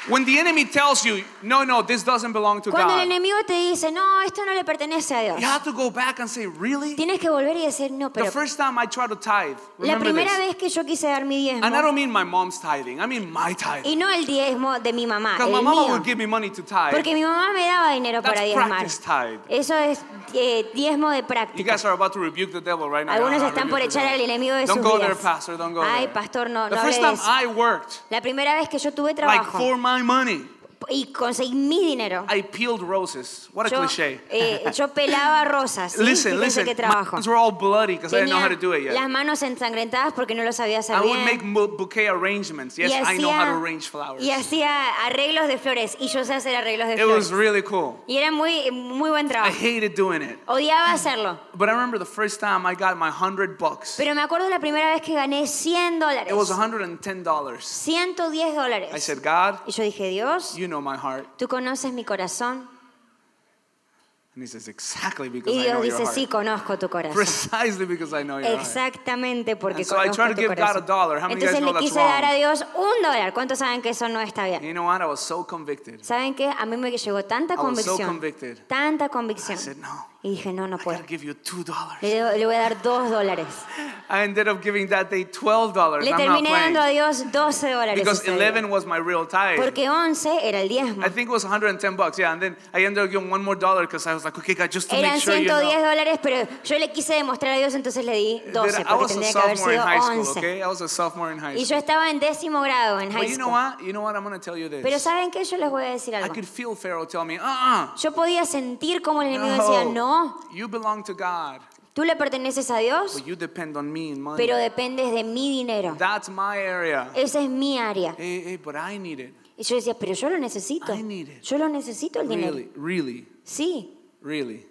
S2: When the enemy tells you, no, no, this doesn't belong to
S3: Cuando el
S2: God,
S3: enemigo te dice, no, esto no le pertenece a Dios,
S2: you have to go back and say, really?
S3: tienes que volver y decir, no,
S2: The
S3: pero
S2: first time I tried to tithe,
S3: la
S2: remember
S3: primera
S2: this.
S3: vez que yo quise dar mi
S2: And I
S3: diezmo,
S2: don't mean my mom's tithing, I mean my tithing.
S3: y no el diezmo de mi mamá,
S2: Because
S3: el
S2: my mama
S3: mío.
S2: would give me money to tithe.
S3: Porque mi mamá me daba dinero
S2: That's
S3: para diezmar.
S2: practice tithe.
S3: Eso es eh, diezmo de
S2: You
S3: práctica.
S2: guys are about to rebuke the devil right now.
S3: Algunos están por
S2: the
S3: echar al
S2: devil.
S3: enemigo de
S2: Don't
S3: sus
S2: go there,
S3: vidas.
S2: pastor, don't go
S3: Ay,
S2: there.
S3: pastor, no,
S2: The
S3: no
S2: first time. I worked,
S3: La primera vez que yo tuve
S2: like
S3: trabajo
S2: my money,
S3: y conseguí mi dinero,
S2: I peeled roses. What a
S3: yo,
S2: cliché.
S3: eh, yo pelaba rosas. ¿sí?
S2: Listen, listen.
S3: qué trabajo.
S2: were all bloody because I didn't know how to do it
S3: Tenía las
S2: yet.
S3: manos ensangrentadas porque no lo sabía hacer
S2: I would make
S3: bien.
S2: bu- bouquet arrangements. Yes,
S3: y
S2: I know how to
S3: hacía,
S2: arrange flowers.
S3: y hacía arreglos de flores. Y yo sé hacer arreglos de
S2: It
S3: flores.
S2: was really cool.
S3: Y era muy, muy buen
S2: I
S3: trabajo.
S2: hated doing it.
S3: Odiaba hacerlo.
S2: But I remember the first time I got my 100 bucks.
S3: Pero me acuerdo la primera vez que gané 100 dólares.
S2: It was $110.
S3: 110 dólares.
S2: I said, God,
S3: Y yo dije, Dios,
S2: you know my heart.
S3: tú conoces mi corazón.
S2: And he says, exactly because
S3: Y
S2: I
S3: Dios
S2: know your
S3: dice,
S2: heart.
S3: sí, conozco tu corazón.
S2: Precisely because I know your heart.
S3: Exactamente porque
S2: so I
S3: conozco tu
S2: give God a
S3: corazón.
S2: dollar.
S3: Entonces
S2: know
S3: le quise dar a? Dios un dólar. ¿Cuántos saben que eso no está bien?
S2: You know what? I was so convicted.
S3: ¿Saben qué? A mí me llegó tanta
S2: I was so
S3: convicción.
S2: convicted.
S3: Tanta
S2: I
S3: convicción.
S2: said, no,
S3: Y dije, no, no
S2: I
S3: puedo.
S2: gotta give you $2.
S3: Le, le voy a dar dos dólares.
S2: I ended up giving that day $12.
S3: Le terminé dando a Dios 12 dólares.
S2: Because
S3: ese día.
S2: 11 was my real tithe.
S3: Porque 11 era el diezmo.
S2: I think it was 110 bucks, yeah. And then I ended up giving one more dollar because I was like, okay, God, just to
S3: Eran
S2: make sure you
S3: 110
S2: know.
S3: dólares, pero yo le quise demostrar a Dios, entonces le di 12,
S2: that I
S3: porque tendría que haber sido
S2: high school,
S3: 11.
S2: okay? I was a sophomore in high
S3: Y yo
S2: school.
S3: estaba en décimo grado en high
S2: you know
S3: school.
S2: what? You know what? I'm going to tell you
S3: Pero
S2: this.
S3: ¿saben qué? Yo les voy a decir
S2: I
S3: algo.
S2: could feel Pharaoh tell me, uh-uh.
S3: Yo podía sentir como el enemigo decía, no,
S2: You belong to God,
S3: tú le perteneces a Dios,
S2: but you depend on me and money.
S3: pero dependes de mi dinero.
S2: That's my area.
S3: Esa es mi área.
S2: Hey, hey, but I need it.
S3: Y yo decía, pero yo lo necesito.
S2: I need it.
S3: Yo lo necesito el dinero.
S2: Really, really,
S3: Sí,
S2: really.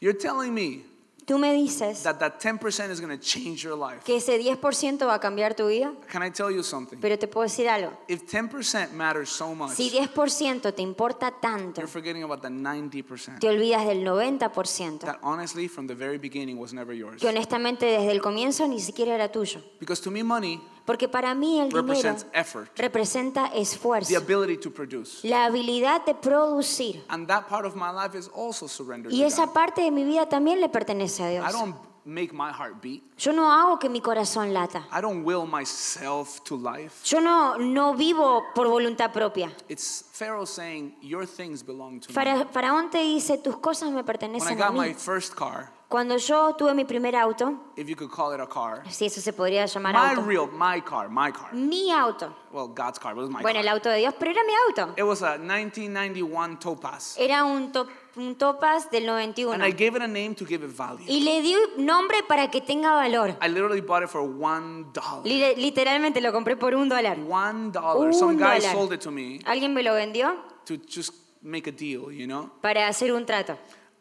S2: You're telling me
S3: tú me dices
S2: that that 10% is going to change your life.
S3: que ese 10% va a cambiar tu vida,
S2: Can I tell you something?
S3: pero te puedo decir algo.
S2: If 10% matters so much,
S3: Si 10% te importa tanto,
S2: you're forgetting about the 90%.
S3: te olvidas del 90%,
S2: That honestly, from the very beginning, was never yours.
S3: que honestamente desde el comienzo ni siquiera era tuyo.
S2: Because to me, money
S3: Porque para mí el dinero
S2: represents effort,
S3: representa
S2: the
S3: esfuerzo,
S2: ability to produce.
S3: la habilidad de producir.
S2: And that part of my life is also surrendered
S3: Y
S2: to
S3: esa
S2: God.
S3: parte de mi vida también le pertenece a
S2: I
S3: Dios.
S2: don't make my heart beat.
S3: Yo no hago que mi corazón lata.
S2: I don't will myself to life.
S3: Yo no, no vivo por voluntad propia.
S2: It's Pharaoh saying, Your things belong to me.
S3: Fara- Faraón te dice, tus cosas me
S2: When I
S3: pertenecen a
S2: got my
S3: mí.
S2: first car,
S3: Cuando yo tuve mi primer auto,
S2: if you could call it a car,
S3: si eso se podría llamar
S2: my
S3: auto,
S2: real, my car, my car.
S3: mi auto,
S2: Well, God's car, but it was my
S3: bueno, el
S2: car.
S3: auto de Dios, pero era mi auto.
S2: It was a 1991 Topaz.
S3: Era un, to- un Topaz del
S2: And
S3: 91.
S2: I gave it a name to give it value.
S3: Y le di un nombre para que tenga valor.
S2: I literally bought it for one dollar.
S3: Li- Literalmente lo compré por un dólar.
S2: One dollar.
S3: Un
S2: Some guy
S3: dólar.
S2: sold it to me
S3: Alguien me lo vendió
S2: to just make a deal, you know?
S3: para hacer un trato.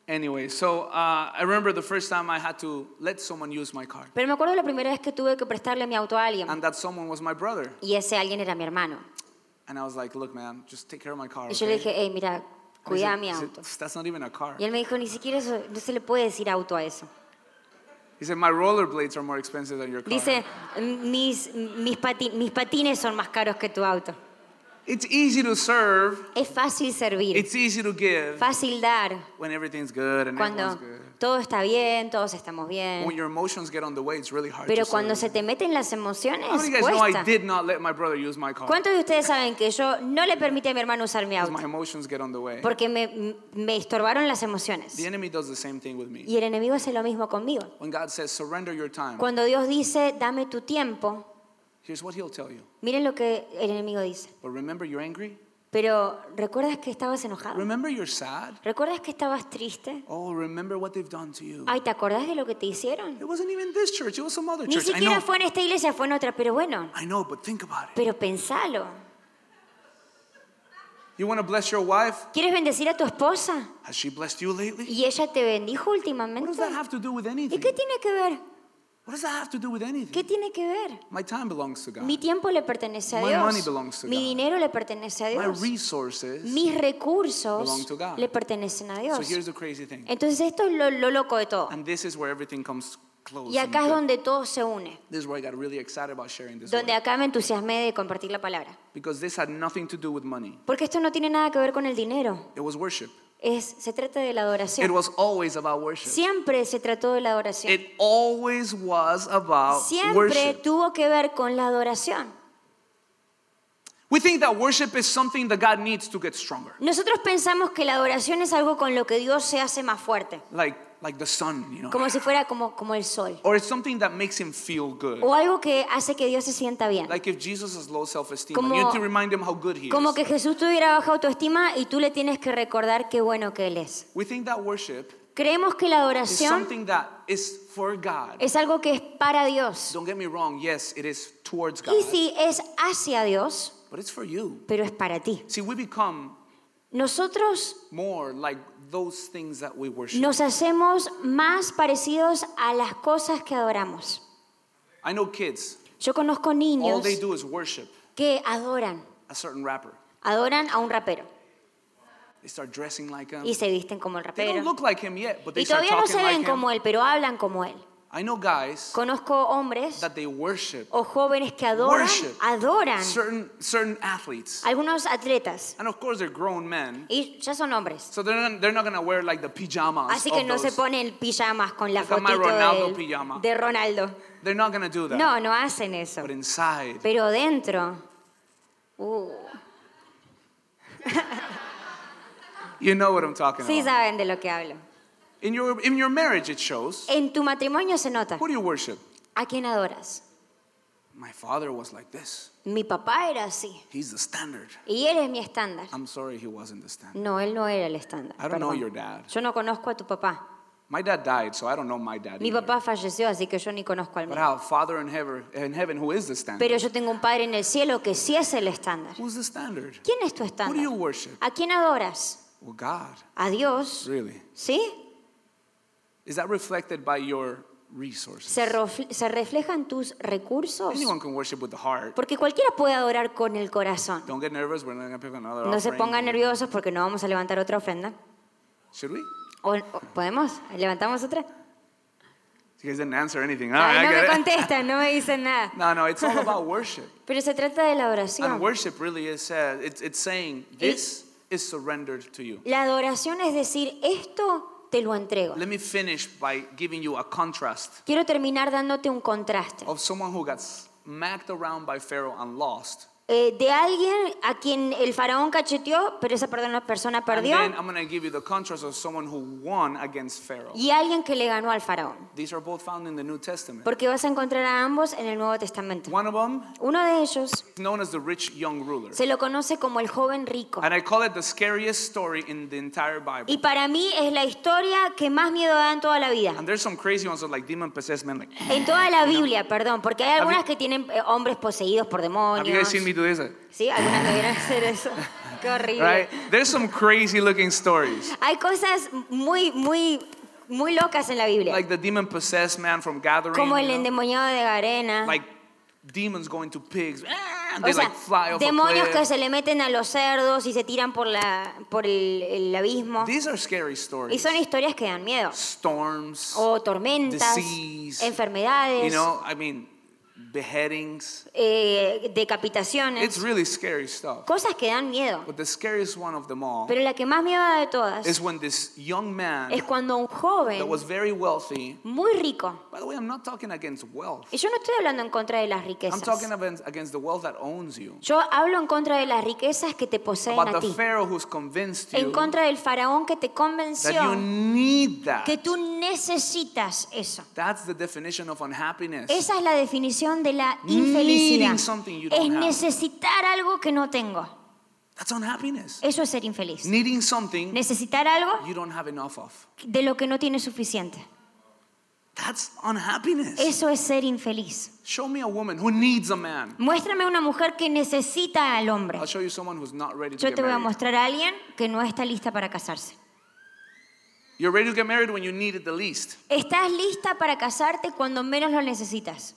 S2: Anyway, so uh, I remember the first time I had to let someone use my car.
S3: Pero me acuerdo la primera vez que tuve que prestarle mi auto a alguien.
S2: And that someone was my brother.
S3: Y ese alguien era mi hermano.
S2: And I was like, look, man, just take care of my car.
S3: Y yo le
S2: okay?"
S3: dije, hey, mira, cuida mi auto.
S2: That's not even a car.
S3: Y él me dijo, ni siquiera eso, no se le puede decir auto a eso.
S2: He said, my rollerblades are more expensive than your car.
S3: Dice, mis, mis, pati- mis patines son más caros que tu auto.
S2: It's easy to serve.
S3: Es fácil servir,
S2: It's easy to give
S3: fácil dar,
S2: when everything's good and
S3: cuando
S2: everyone's good.
S3: todo está bien, todos estamos
S2: When
S3: bien.
S2: your emotions get on the way, it's really hard
S3: Pero
S2: to
S3: cuando
S2: serve.
S3: se te meten las emociones,
S2: How many of you guys know I
S3: cuesta.
S2: did not let my brother use my car?
S3: ¿Cuántos de ustedes saben que yo no le permití a mi hermano usar mi auto?
S2: my emotions get on the way.
S3: Porque me, me estorbaron las emociones.
S2: The enemy does the same thing with me.
S3: Y el enemigo hace lo mismo conmigo.
S2: When God says, surrender your time,
S3: Cuando Dios dice, dame tu tiempo,
S2: here's what he'll tell you.
S3: miren lo que el enemigo dice.
S2: But remember you're angry?
S3: Pero, ¿recuerdas que estabas enojado?
S2: Remember you're sad?
S3: ¿Recuerdas que estabas triste?
S2: Oh, remember what they've done to you.
S3: Ay, ¿te acordás de lo que te hicieron?
S2: It wasn't even this church, it was some other
S3: Ni
S2: church. I
S3: siquiera
S2: know.
S3: fue en esta iglesia, fue en otra, pero bueno,
S2: I know, but think about it.
S3: pero pensalo.
S2: You want to bless your wife?
S3: ¿Quieres bendecir a tu esposa?
S2: Has she blessed you lately?
S3: ¿Y ella te bendijo
S2: What
S3: últimamente?
S2: does that have to do with
S3: ¿Y
S2: anything?
S3: qué tiene que ver?
S2: What does that have to do with anything?
S3: ¿Qué tiene que ver?
S2: My time belongs to God.
S3: Mi tiempo le pertenece a
S2: My money
S3: Dios.
S2: belongs to
S3: Mi
S2: God.
S3: dinero le pertenece a
S2: My
S3: Dios.
S2: resources.
S3: Mis
S2: belong
S3: recursos
S2: to God.
S3: le pertenecen a
S2: So
S3: Dios.
S2: here's the crazy thing.
S3: Entonces esto es lo, lo loco de todo.
S2: And this is where everything comes close.
S3: Y
S2: and
S3: acá es
S2: good.
S3: donde todo se une.
S2: This is where I got really excited about sharing this.
S3: Donde
S2: word.
S3: acá me entusiasmé de compartir la palabra.
S2: Because this had nothing to do with money.
S3: Porque esto no tiene nada que ver con el dinero.
S2: It was worship.
S3: Es, se trata de la
S2: It
S3: adoración.
S2: was always about worship.
S3: Siempre se trató de la adoración.
S2: It always was about
S3: Siempre
S2: worship.
S3: tuvo que ver con la adoración.
S2: We think that worship is something that God needs to get stronger.
S3: Nosotros pensamos que la adoración es algo con lo que Dios se hace más fuerte.
S2: Like like the sun, you know.
S3: Como si fuera como, como el sol.
S2: Or it's something that makes him feel good.
S3: O algo que hace que Dios se sienta bien.
S2: Like if Jesus has low self-esteem,
S3: Como-
S2: you have to remind him how good he
S3: Como
S2: is.
S3: que Jesús tuviera baja autoestima y tú le tienes que recordar qué bueno que Él es.
S2: We think that worship
S3: Creemos que la adoración
S2: something that is for God.
S3: es algo que es para Dios.
S2: Don't get me wrong, yes, it is towards God,
S3: Y sí, es hacia Dios,
S2: but it's for you.
S3: pero es para ti.
S2: See, we become
S3: Nosotros
S2: more like those things that we worship.
S3: nos hacemos más parecidos a las cosas que adoramos.
S2: I know kids,
S3: Yo conozco
S2: all
S3: niños
S2: they do is worship
S3: que adoran,
S2: a certain rapper.
S3: adoran a un rapero
S2: They start dressing like him.
S3: y se visten como el
S2: They don't
S3: rapero.
S2: look like him yet, but they
S3: Y
S2: start
S3: todavía no
S2: talking
S3: se ven
S2: like
S3: como él, pero hablan como él.
S2: I know guys
S3: Conozco hombres
S2: that they worship
S3: o jóvenes que adoran,
S2: Worship.
S3: adoran
S2: certain certain athletes.
S3: algunos atletas
S2: And of course they're grown men.
S3: y ya son hombres.
S2: So they're not, they're not gonna wear like the pajamas
S3: Así
S2: of
S3: que no se
S2: those.
S3: ponen pijamas con la fotito
S2: Ronaldo
S3: del-
S2: pijama.
S3: de Ronaldo.
S2: They're not gonna do that.
S3: No, no hacen eso.
S2: But inside,
S3: Pero dentro, uh,
S2: you know what I'm talking
S3: sí
S2: about.
S3: saben de lo que hablo.
S2: In your in your marriage it shows.
S3: En tu matrimonio se nota.
S2: Who do you worship?
S3: ¿A quién adoras?
S2: My father was like this.
S3: Mi papá era así.
S2: He's the standard.
S3: Y él es mi estándar.
S2: I'm sorry he wasn't the standard.
S3: No, él no era el estándar.
S2: I don't know
S3: perdón.
S2: your dad.
S3: Yo no conozco a tu papá.
S2: My dad died, so I don't know my dad.
S3: Mi
S2: either.
S3: papá falleció, así que yo ni conozco al
S2: But
S3: mío.
S2: our Father in heaven, in heaven who is the standard?
S3: Pero yo tengo un padre en el cielo que sí es el estándar.
S2: Who's the standard?
S3: ¿Quién es tu
S2: Who do you
S3: estándar?
S2: worship?
S3: ¿A quién adoras?
S2: Well, God.
S3: ¿A Dios?
S2: Really?
S3: ¿Sí?
S2: Is that reflected by your resources?
S3: ¿Se, rofle- se reflejan tus recursos?
S2: Anyone can worship with the heart.
S3: Porque cualquiera puede adorar con el corazón.
S2: Don't get nervous. We're not going to pick another
S3: No se
S2: offering.
S3: pongan nerviosos porque no vamos a levantar otra ofrenda.
S2: Should we?
S3: ¿O, o- ¿Podemos? ¿Levantamos otra?
S2: You guys didn't answer anything. All
S3: Ay,
S2: right,
S3: no
S2: I
S3: me
S2: get it.
S3: contestan, no me dicen nada.
S2: No, no, it's all about worship.
S3: Pero se trata de la
S2: And worship really is uh, it's, it's saying this is surrendered to you.
S3: La adoración es decir, esto te lo entrego.
S2: Let me finish by giving you a contrast
S3: Quiero terminar dándote un contraste
S2: of someone who got smacked around by Pharaoh and lost.
S3: Eh, de alguien a quien el faraón cacheteó, pero esa persona
S2: And
S3: perdió,
S2: then I'm going to give you the contrast of someone who won against Pharaoh.
S3: y alguien que le ganó al faraón.
S2: These are both found in the New Testament.
S3: Porque vas a encontrar a ambos en el Nuevo Testamento.
S2: One of them
S3: Uno de ellos
S2: known as the rich young ruler.
S3: se lo conoce como el joven rico.
S2: And I call it the scariest story in the entire Bible.
S3: Y para mí es la historia que más miedo da en toda la vida.
S2: And there's some crazy ones like demon possessed men like
S3: En toda la Biblia, perdón, porque hay
S2: you-
S3: algunas que tienen eh, hombres poseídos por
S2: Have you guys
S3: demonios.
S2: seen me do this?
S3: Sí, algunas me vieron hacer eso. Qué horrible.
S2: Right? There's some crazy looking stories.
S3: Hay cosas muy, muy, muy locas en la Biblia.
S2: Like the demon possessed man from Gathering.
S3: como el endemoniado de Garena.
S2: Like demons going to pigs. ah, And
S3: o
S2: they
S3: sea,
S2: like fly off
S3: demonios que se le meten a los cerdos y se tiran por, la, por el, el abismo.
S2: These are scary
S3: Y
S2: stories.
S3: son historias que dan miedo.
S2: Storms.
S3: O tormentas,
S2: disease,
S3: enfermedades,
S2: You know, I mean, beheadings.
S3: eh, decapitaciones.
S2: It's really scary stuff.
S3: Cosas que dan miedo.
S2: But the scariest one of them all
S3: Pero la que más miedo da de todas
S2: is when this young man
S3: es cuando un
S2: that
S3: joven
S2: was very wealthy.
S3: muy rico,
S2: By the way, I'm not talking against wealth.
S3: y yo no estoy hablando en contra de las
S2: I'm
S3: riquezas,
S2: talking against, against the wealth that owns you.
S3: yo hablo en contra de las riquezas que te poseen
S2: About
S3: a
S2: the
S3: ti,
S2: Pharaoh who's convinced
S3: en
S2: you
S3: contra del faraón que te
S2: that you
S3: convenció
S2: need that.
S3: que tú necesitas eso.
S2: That's the definition of unhappiness.
S3: Esa es la definición de la infelicidad. Es necesitar algo que no tengo.
S2: That's unhappiness.
S3: Eso es ser infeliz.
S2: Needing something
S3: Necesitar algo
S2: you don't have enough of.
S3: de lo que no tienes suficiente.
S2: That's unhappiness.
S3: Eso es ser infeliz.
S2: Show me a woman who needs a man.
S3: Muéstrame una mujer que necesita al hombre.
S2: I'll show you someone who's not ready to
S3: Yo
S2: get
S3: te voy a mostrar a alguien que no está lista para casarse.
S2: You're ready to get married when you need it the least.
S3: Estás lista para casarte cuando menos lo necesitas.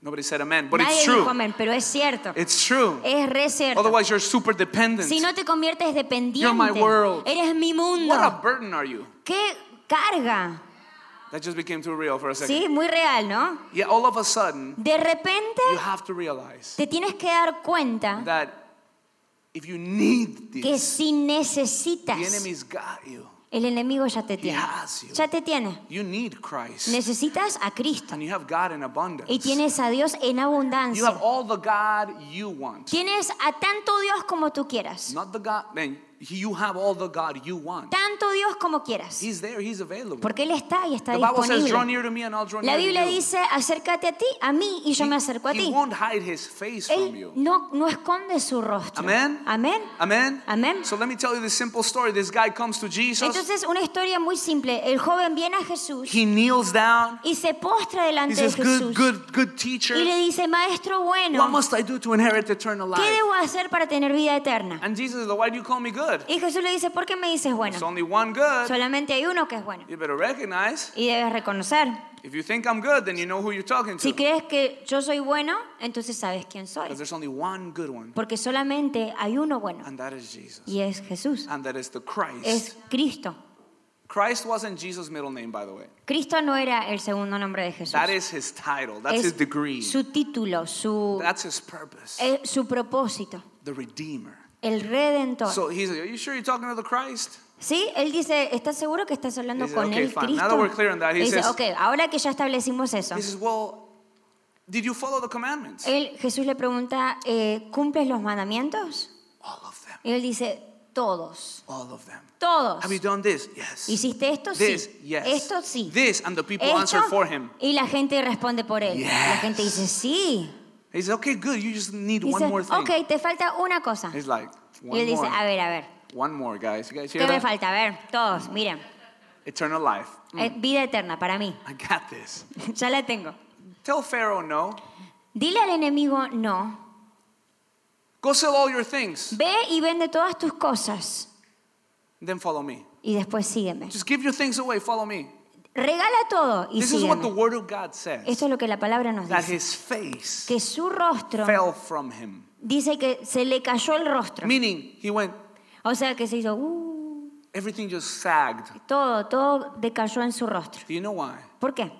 S2: Nobody said amen, but
S3: Nadie
S2: it's
S3: dijo
S2: true.
S3: amén, pero es cierto.
S2: It's true.
S3: Es re cierto.
S2: Otherwise, you're super dependent.
S3: Si no te conviertes dependiente,
S2: You're my world.
S3: eres mi mundo.
S2: What a burden are you?
S3: ¡Qué carga!
S2: That just became too real for a second.
S3: Sí, muy real, ¿no?
S2: Yeah, all of a sudden,
S3: De repente
S2: you have to realize
S3: te tienes que dar cuenta
S2: that if you need
S3: que
S2: this,
S3: si
S2: the
S3: necesitas,
S2: enemy's got you.
S3: El enemigo ya te tiene.
S2: you.
S3: Ya te tiene.
S2: You need Christ.
S3: Necesitas a Cristo
S2: And you have God in abundance.
S3: y tienes a Dios en
S2: You
S3: abundancia.
S2: have all the God you want.
S3: Tienes a tanto Dios como tú quieras.
S2: Not the God, man, you have all the God you want.
S3: Tanto Dios como quieras.
S2: He's there, He's available.
S3: Porque Él está y está
S2: The Bible says, draw
S3: disponible.
S2: near to me and I'll draw
S3: La
S2: near
S3: Biblia
S2: to you.
S3: dice, acércate a ti, a mí, y yo me acerco a
S2: He
S3: ti.
S2: won't hide His face from you.
S3: no, no esconde su rostro.
S2: Amen.
S3: Amén.
S2: Amen?
S3: Amén.
S2: So let me tell you this simple story. This guy comes to Jesus.
S3: Entonces, una historia muy simple. El joven viene a Jesús
S2: He kneels down.
S3: y se postra delante de
S2: says,
S3: Jesús
S2: good, good teacher.
S3: y le dice, Maestro bueno,
S2: What must I do to inherit eternal
S3: ¿qué
S2: life?
S3: debo hacer para tener vida eterna?
S2: And Jesus says, Why do you call me good?
S3: Y Jesús le dice, ¿por qué me dices bueno?
S2: There's only one good.
S3: Solamente hay uno que es bueno.
S2: You better recognize.
S3: Y debes reconocer.
S2: If you think I'm good, then you know who you're talking
S3: Si
S2: to.
S3: crees que yo soy bueno, entonces sabes quién soy.
S2: There's only one good one.
S3: Porque solamente hay uno bueno.
S2: And that is Jesus.
S3: Y es Jesús.
S2: And that is the Christ.
S3: Es Cristo.
S2: Christ wasn't Jesus' middle name, by the way.
S3: Cristo no era el segundo nombre de Jesús.
S2: That is his title. That's his
S3: Es
S2: degree.
S3: su título, su,
S2: That's his purpose.
S3: eh, su propósito.
S2: The Redeemer.
S3: El Redentor.
S2: So he's like, Are you sure you're talking to the Christ?
S3: Sí, él dice, ¿estás seguro que estás hablando
S2: He said,
S3: con
S2: "Okay,
S3: el
S2: fine.
S3: Cristo?
S2: Now that we're clear on that, he
S3: Él dice,
S2: says-
S3: ok, ahora que ya establecimos eso.
S2: He says, Well, did you follow the commandments?
S3: Él, Jesús le pregunta, eh, ¿cumples los mandamientos?
S2: All of them.
S3: Y él dice, todos,
S2: All of them.
S3: todos.
S2: Have you done this? Yes.
S3: ¿Hiciste esto?
S2: This,
S3: sí.
S2: yes.
S3: Esto sí.
S2: This, and the people
S3: Esto,
S2: answer for him.
S3: Y la gente responde por él.
S2: Yes.
S3: La gente dice, sí.
S2: He says, Okay, good. You just need
S3: Dice,
S2: one more thing.
S3: ok, te falta una cosa.
S2: He's like,
S3: Y
S2: One
S3: él dice,
S2: more.
S3: a ver, a ver,
S2: One more, guys. You guys
S3: ¿qué
S2: hear
S3: me
S2: that?
S3: falta? A ver, todos, miren.
S2: Eternal life.
S3: Eh, vida eterna para mí.
S2: I got this.
S3: ya la tengo.
S2: Tell Pharaoh no.
S3: Dile al enemigo no.
S2: Go sell all your things.
S3: Ve y vende todas tus cosas
S2: Then follow me.
S3: y después sígueme.
S2: Just give your things away. Follow me.
S3: Regala todo y
S2: This is what the
S3: sígueme.
S2: word of God says.
S3: Esto es lo que la palabra nos
S2: That
S3: dice.
S2: his face
S3: Que su rostro
S2: fell from him.
S3: dice que se le cayó el rostro.
S2: Meaning, he went,
S3: O sea que se hizo uh,
S2: everything just sagged.
S3: todo, todo decayó en su rostro.
S2: Do you know why?
S3: ¿Por qué?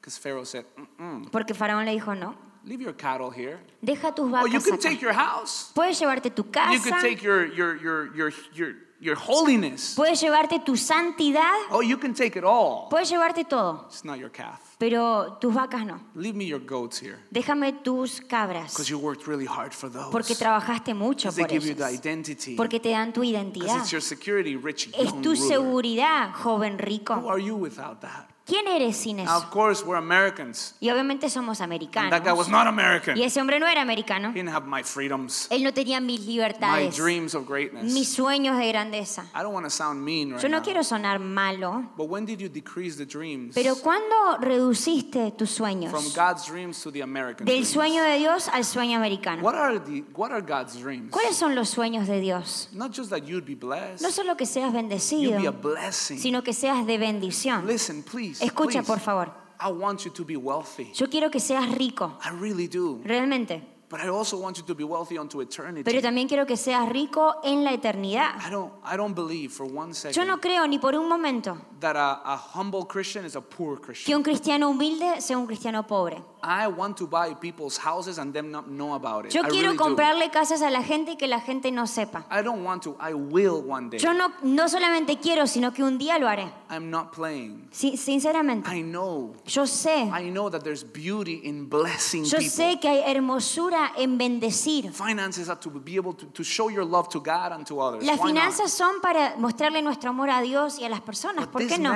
S2: Because Pharaoh said, Mm-mm.
S3: Porque Faraón le dijo no.
S2: leave your cattle here.
S3: Deja tus
S2: Oh, you
S3: vacas
S2: can
S3: acá.
S2: take your house.
S3: Puedes llevarte tu
S2: You
S3: casa.
S2: can take your, your, your, your, your, your holiness.
S3: Puedes llevarte tu santidad.
S2: Oh, you can take it all.
S3: Puedes llevarte todo.
S2: It's not your calf.
S3: Pero tus vacas no.
S2: Leave me your goats here.
S3: Déjame tus cabras.
S2: Because you worked really hard for those.
S3: Porque trabajaste mucho
S2: Because they
S3: por
S2: give you the identity.
S3: Porque te dan tu identidad.
S2: it's your security, rich
S3: Es tu
S2: ruler.
S3: seguridad, joven
S2: Who
S3: rico.
S2: are you without that?
S3: ¿Quién eres sin
S2: Now,
S3: eso?
S2: of course, we're Americans.
S3: Y obviamente somos
S2: And that guy was
S3: americanos.
S2: not American.
S3: Y
S2: He
S3: ese hombre no era americano.
S2: didn't have my freedoms,
S3: Él no tenía mis
S2: my
S3: libertades,
S2: dreams of greatness.
S3: mis sueños de grandeza.
S2: I don't want to sound mean right
S3: Yo no
S2: now.
S3: quiero sonar malo,
S2: But when did you decrease the dreams
S3: pero ¿cuándo reduciste tus sueños?
S2: from God's dreams to the American
S3: Del
S2: dreams?
S3: sueño de Dios al sueño americano.
S2: What are the what are God's dreams?
S3: ¿Cuáles son los sueños de Dios?
S2: Not just that you'd be blessed,
S3: No solo que seas
S2: you'd
S3: bendecido,
S2: be a blessing.
S3: sino que seas de bendición.
S2: Listen, please.
S3: Escucha,
S2: please.
S3: por favor.
S2: I want you to be wealthy.
S3: Yo quiero que seas rico,
S2: I really do.
S3: realmente.
S2: But I also want you to be wealthy unto eternity.
S3: Pero también quiero que seas rico en la eternidad.
S2: I don't I don't believe for one
S3: Yo
S2: second
S3: no creo ni por un momento
S2: that a, a humble Christian is a poor
S3: que
S2: Christian.
S3: un cristiano humilde sea un cristiano pobre.
S2: I want to buy people's houses and them not know about it.
S3: Yo
S2: I
S3: quiero
S2: really do.
S3: comprarle casas a la gente y que la gente no sepa.
S2: I don't want to. I will one day.
S3: Yo no, no solamente quiero, sino que un día lo haré.
S2: I'm not playing.
S3: Sí, sinceramente.
S2: I know.
S3: Yo sé,
S2: I know that there's beauty in blessing
S3: yo
S2: people.
S3: sé que hay hermosura en bendecir.
S2: Finances are to be able to, to show your love to God and to others.
S3: Las
S2: Why not?
S3: finanzas son para mostrarle nuestro amor a Dios y a las personas.
S2: But
S3: ¿Por qué no?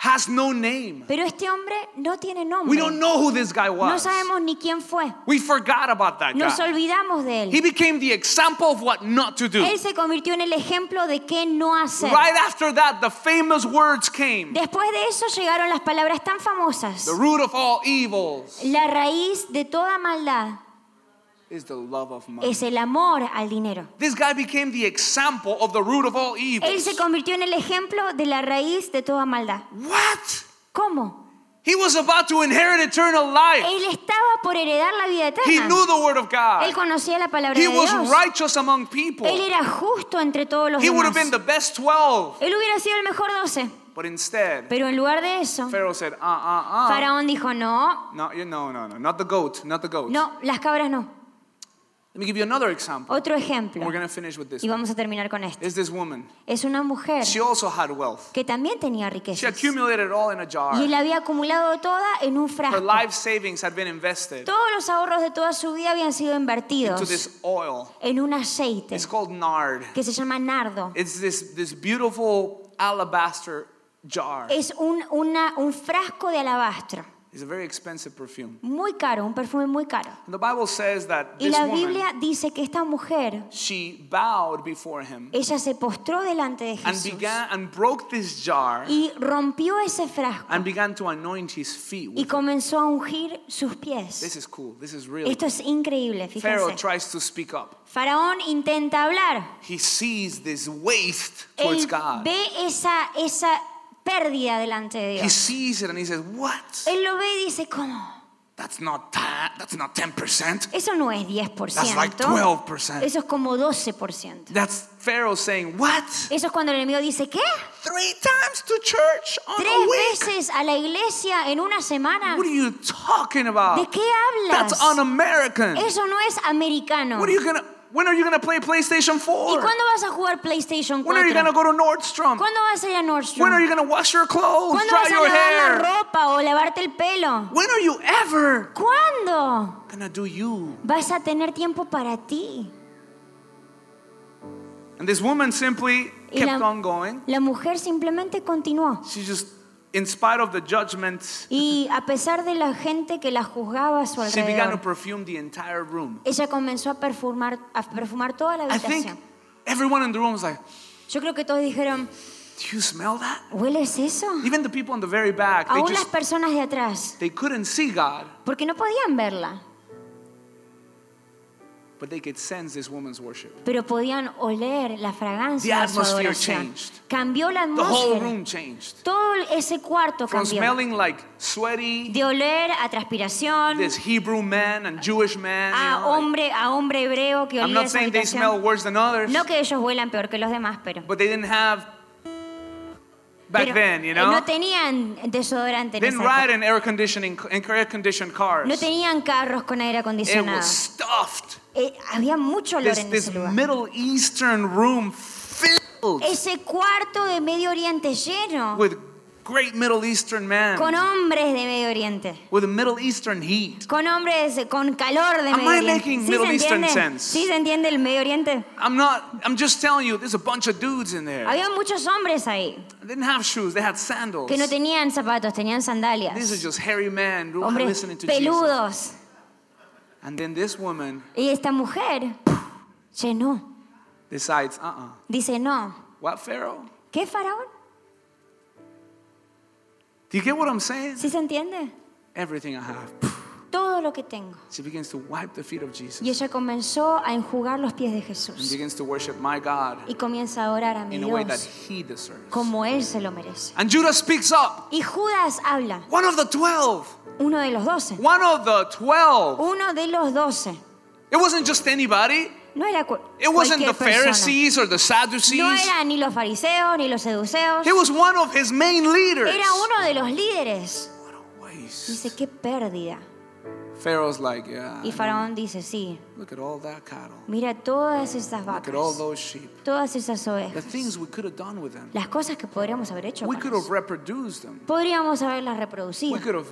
S2: has no name.
S3: Pero este hombre no tiene
S2: We
S3: nombre.
S2: don't know who this guy
S3: No
S2: was.
S3: sabemos ni quién fue.
S2: We forgot about that
S3: Nos
S2: guy.
S3: olvidamos de
S2: He
S3: él.
S2: became the example of what not to do.
S3: Él se convirtió en el ejemplo de qué no hacer.
S2: Right after that, the famous words came.
S3: Después de eso llegaron las palabras tan famosas.
S2: The root of all evils
S3: La raíz de toda maldad
S2: is the love of money.
S3: es el amor al dinero.
S2: This guy became the example of the root of all
S3: Él
S2: evils.
S3: se convirtió en el ejemplo de la raíz de toda maldad.
S2: What?
S3: ¿Cómo?
S2: He was about to inherit eternal life.
S3: Él estaba por heredar la vida
S2: He
S3: eterna.
S2: knew the word of
S3: Él
S2: God.
S3: conocía la palabra
S2: He
S3: de
S2: was
S3: Dios.
S2: righteous among people.
S3: Él era justo entre todos los
S2: He would have
S3: demás.
S2: been the best 12.
S3: Él hubiera sido el mejor doce.
S2: But instead,
S3: Pero en lugar de eso,
S2: Pharaoh said, uh, uh, uh.
S3: Faraón dijo, no,
S2: No, you, no, no, no, not the goat, not the goat.
S3: no, las cabras no.
S2: Let me give you another example.
S3: Otro
S2: And
S3: ejemplo.
S2: we're going to finish with this.
S3: Y vamos a terminar con esto.
S2: Is this woman?
S3: Es una mujer
S2: She also had wealth.
S3: que también tenía
S2: She
S3: riquezas.
S2: accumulated it all in a jar.
S3: Y él había acumulado toda en un
S2: Her
S3: frasco.
S2: life savings had been invested
S3: Todos los ahorros de toda su vida habían sido invertidos
S2: this oil.
S3: en un aceite
S2: It's called nard.
S3: que se llama nardo.
S2: It's this, this beautiful alabaster jar.
S3: Es un, una- un frasco de alabastro.
S2: It's a very expensive perfume.
S3: Muy caro, un perfume muy caro.
S2: And the Bible says that
S3: Y
S2: this
S3: la
S2: woman,
S3: Biblia dice que esta mujer,
S2: she bowed before him
S3: ella se postró delante de
S2: and
S3: Jesús
S2: began and broke this jar
S3: y rompió ese frasco
S2: and began to anoint his feet
S3: y
S2: with
S3: comenzó a ungir sus
S2: This
S3: pies.
S2: is cool. This is really
S3: Esto es increíble,
S2: Pharaoh
S3: fíjense.
S2: tries to speak up.
S3: Faraón intenta hablar.
S2: He sees this waste towards
S3: Él
S2: God.
S3: ve esa, esa pérdida delante de
S2: He
S3: Dios.
S2: sees it and he says, "What?
S3: Él lo ve y dice, ¿cómo?
S2: That's not ta- that's not 10%.
S3: Eso no es 10%.
S2: That's like 12%.
S3: Eso es como 12%.
S2: That's Pharaoh saying, "What?
S3: Eso es cuando el enemigo dice, ¿qué?
S2: Three times to church on
S3: ¿Tres
S2: a week?
S3: veces a la iglesia en una semana?
S2: What are you talking about?
S3: ¿De qué hablas?
S2: That's un-American.
S3: Eso no es americano.
S2: What are you gonna? When are you gonna play PlayStation
S3: ¿Y
S2: 4?
S3: cuándo vas a jugar PlayStation
S2: When are you gonna
S3: 4?
S2: go to Nordstrom?
S3: ¿Cuándo vas a ir a Nordstrom?
S2: When are you gonna wash your clothes,
S3: ¿Cuándo
S2: dry
S3: vas a
S2: your
S3: lavar la ropa o lavarte el pelo?
S2: When are you ever
S3: ¿Cuándo
S2: gonna do you?
S3: vas a tener tiempo para ti?
S2: And this woman simply
S3: Y
S2: kept
S3: la,
S2: on going.
S3: la mujer simplemente continuó.
S2: She just, in spite of the judgment,
S3: Y a pesar de la gente que la juzgaba a su
S2: she began to
S3: alrededor,
S2: perfume the entire room.
S3: ella comenzó a perfumar, a perfumar toda la
S2: I think
S3: habitación.
S2: everyone in the room was like,
S3: Yo creo que todos dijeron,
S2: "Do you smell that?"
S3: ¿hueles eso?
S2: Even the people in the very back, they
S3: Aún las
S2: just
S3: personas de atrás,
S2: they couldn't see God,
S3: porque no podían verla,
S2: but they could sense this woman's worship.
S3: pero podían oler la
S2: The
S3: fragancia de su adoración.
S2: changed.
S3: Cambió la
S2: The whole
S3: atmósfera.
S2: room changed
S3: Todo ese cuarto
S2: from
S3: cambió.
S2: smelling like sweaty,
S3: De oler a transpiración,
S2: this Hebrew man and Jewish man. you
S3: a
S2: know,
S3: hombre, a hombre hebreo que
S2: I'm
S3: olía
S2: not
S3: esa
S2: saying they smell worse than others,
S3: No que ellos huelan peor que los demás, pero...
S2: but they didn't have back
S3: pero,
S2: then, you
S3: eh,
S2: know.
S3: No tenían desodorante
S2: didn't ride in air conditioning in air conditioned cars.
S3: No tenían carros con aire
S2: it
S3: acondicionado.
S2: was stuffed.
S3: Eh, había mucho olor
S2: This,
S3: en
S2: this
S3: ese lugar.
S2: Middle Eastern room filled
S3: Ese cuarto de Medio Oriente lleno
S2: with great Middle Eastern men
S3: con hombres de Medio Oriente.
S2: with a Middle Eastern heat.
S3: Con hombres con calor de
S2: Am
S3: Medio
S2: I
S3: Oriente.
S2: making
S3: ¿Sí
S2: Middle
S3: se
S2: Eastern sense?
S3: ¿Sí se entiende el Medio Oriente?
S2: I'm not. I'm just telling you. There's a bunch of dudes in there.
S3: Había muchos hombres ahí
S2: They didn't have shoes. They had sandals.
S3: que no tenían zapatos, tenían
S2: These are
S3: sandalias.
S2: just hairy men listening to Jesus. And then this woman
S3: Y esta mujer llenó.
S2: decides, uh-uh.
S3: Dice, no.
S2: What, Pharaoh?
S3: ¿Qué faraón?
S2: Do you get what I'm saying?
S3: ¿Sí se entiende?
S2: Everything I have.
S3: Todo lo que tengo.
S2: She begins to wipe the feet of Jesus.
S3: Y ella comenzó a enjugar los pies de
S2: And
S3: Jesús.
S2: begins to worship my God
S3: Y comienza a adorar a mi
S2: in a way that
S3: Dios
S2: he deserves.
S3: como Él se lo merece.
S2: And Judah speaks up.
S3: Y Judas habla,
S2: One of the twelve.
S3: uno de los doce.
S2: One of the twelve.
S3: Uno de los doce.
S2: It wasn't just anybody.
S3: No era
S2: It wasn't the
S3: persona.
S2: Pharisees or the
S3: No
S2: Sadducees.
S3: eran ni los fariseos ni los seduceos.
S2: He was one of his main leaders.
S3: Era uno de los líderes.
S2: What a waste.
S3: Dice, qué pérdida.
S2: Pharaoh's like, yeah.
S3: Y Faraón dice, sí,
S2: Look at all that cattle.
S3: mira todas estas
S2: Look at all
S3: vacas,
S2: those sheep.
S3: todas esas
S2: The
S3: ovejas,
S2: things we could have done with them.
S3: las cosas que podríamos haber hecho.
S2: We
S3: con
S2: could have
S3: eso.
S2: reproduced them.
S3: Podríamos haberlas
S2: We
S3: reproducido.
S2: could have,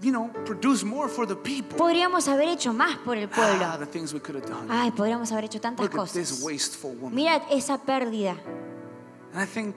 S2: you know, produced more for the people.
S3: Podríamos haber hecho más por el
S2: Ah,
S3: pueblo.
S2: the things we could have done.
S3: Ay, podríamos haber hecho tantas
S2: Look at this
S3: cosas.
S2: wasteful woman.
S3: Mira esa pérdida.
S2: And I think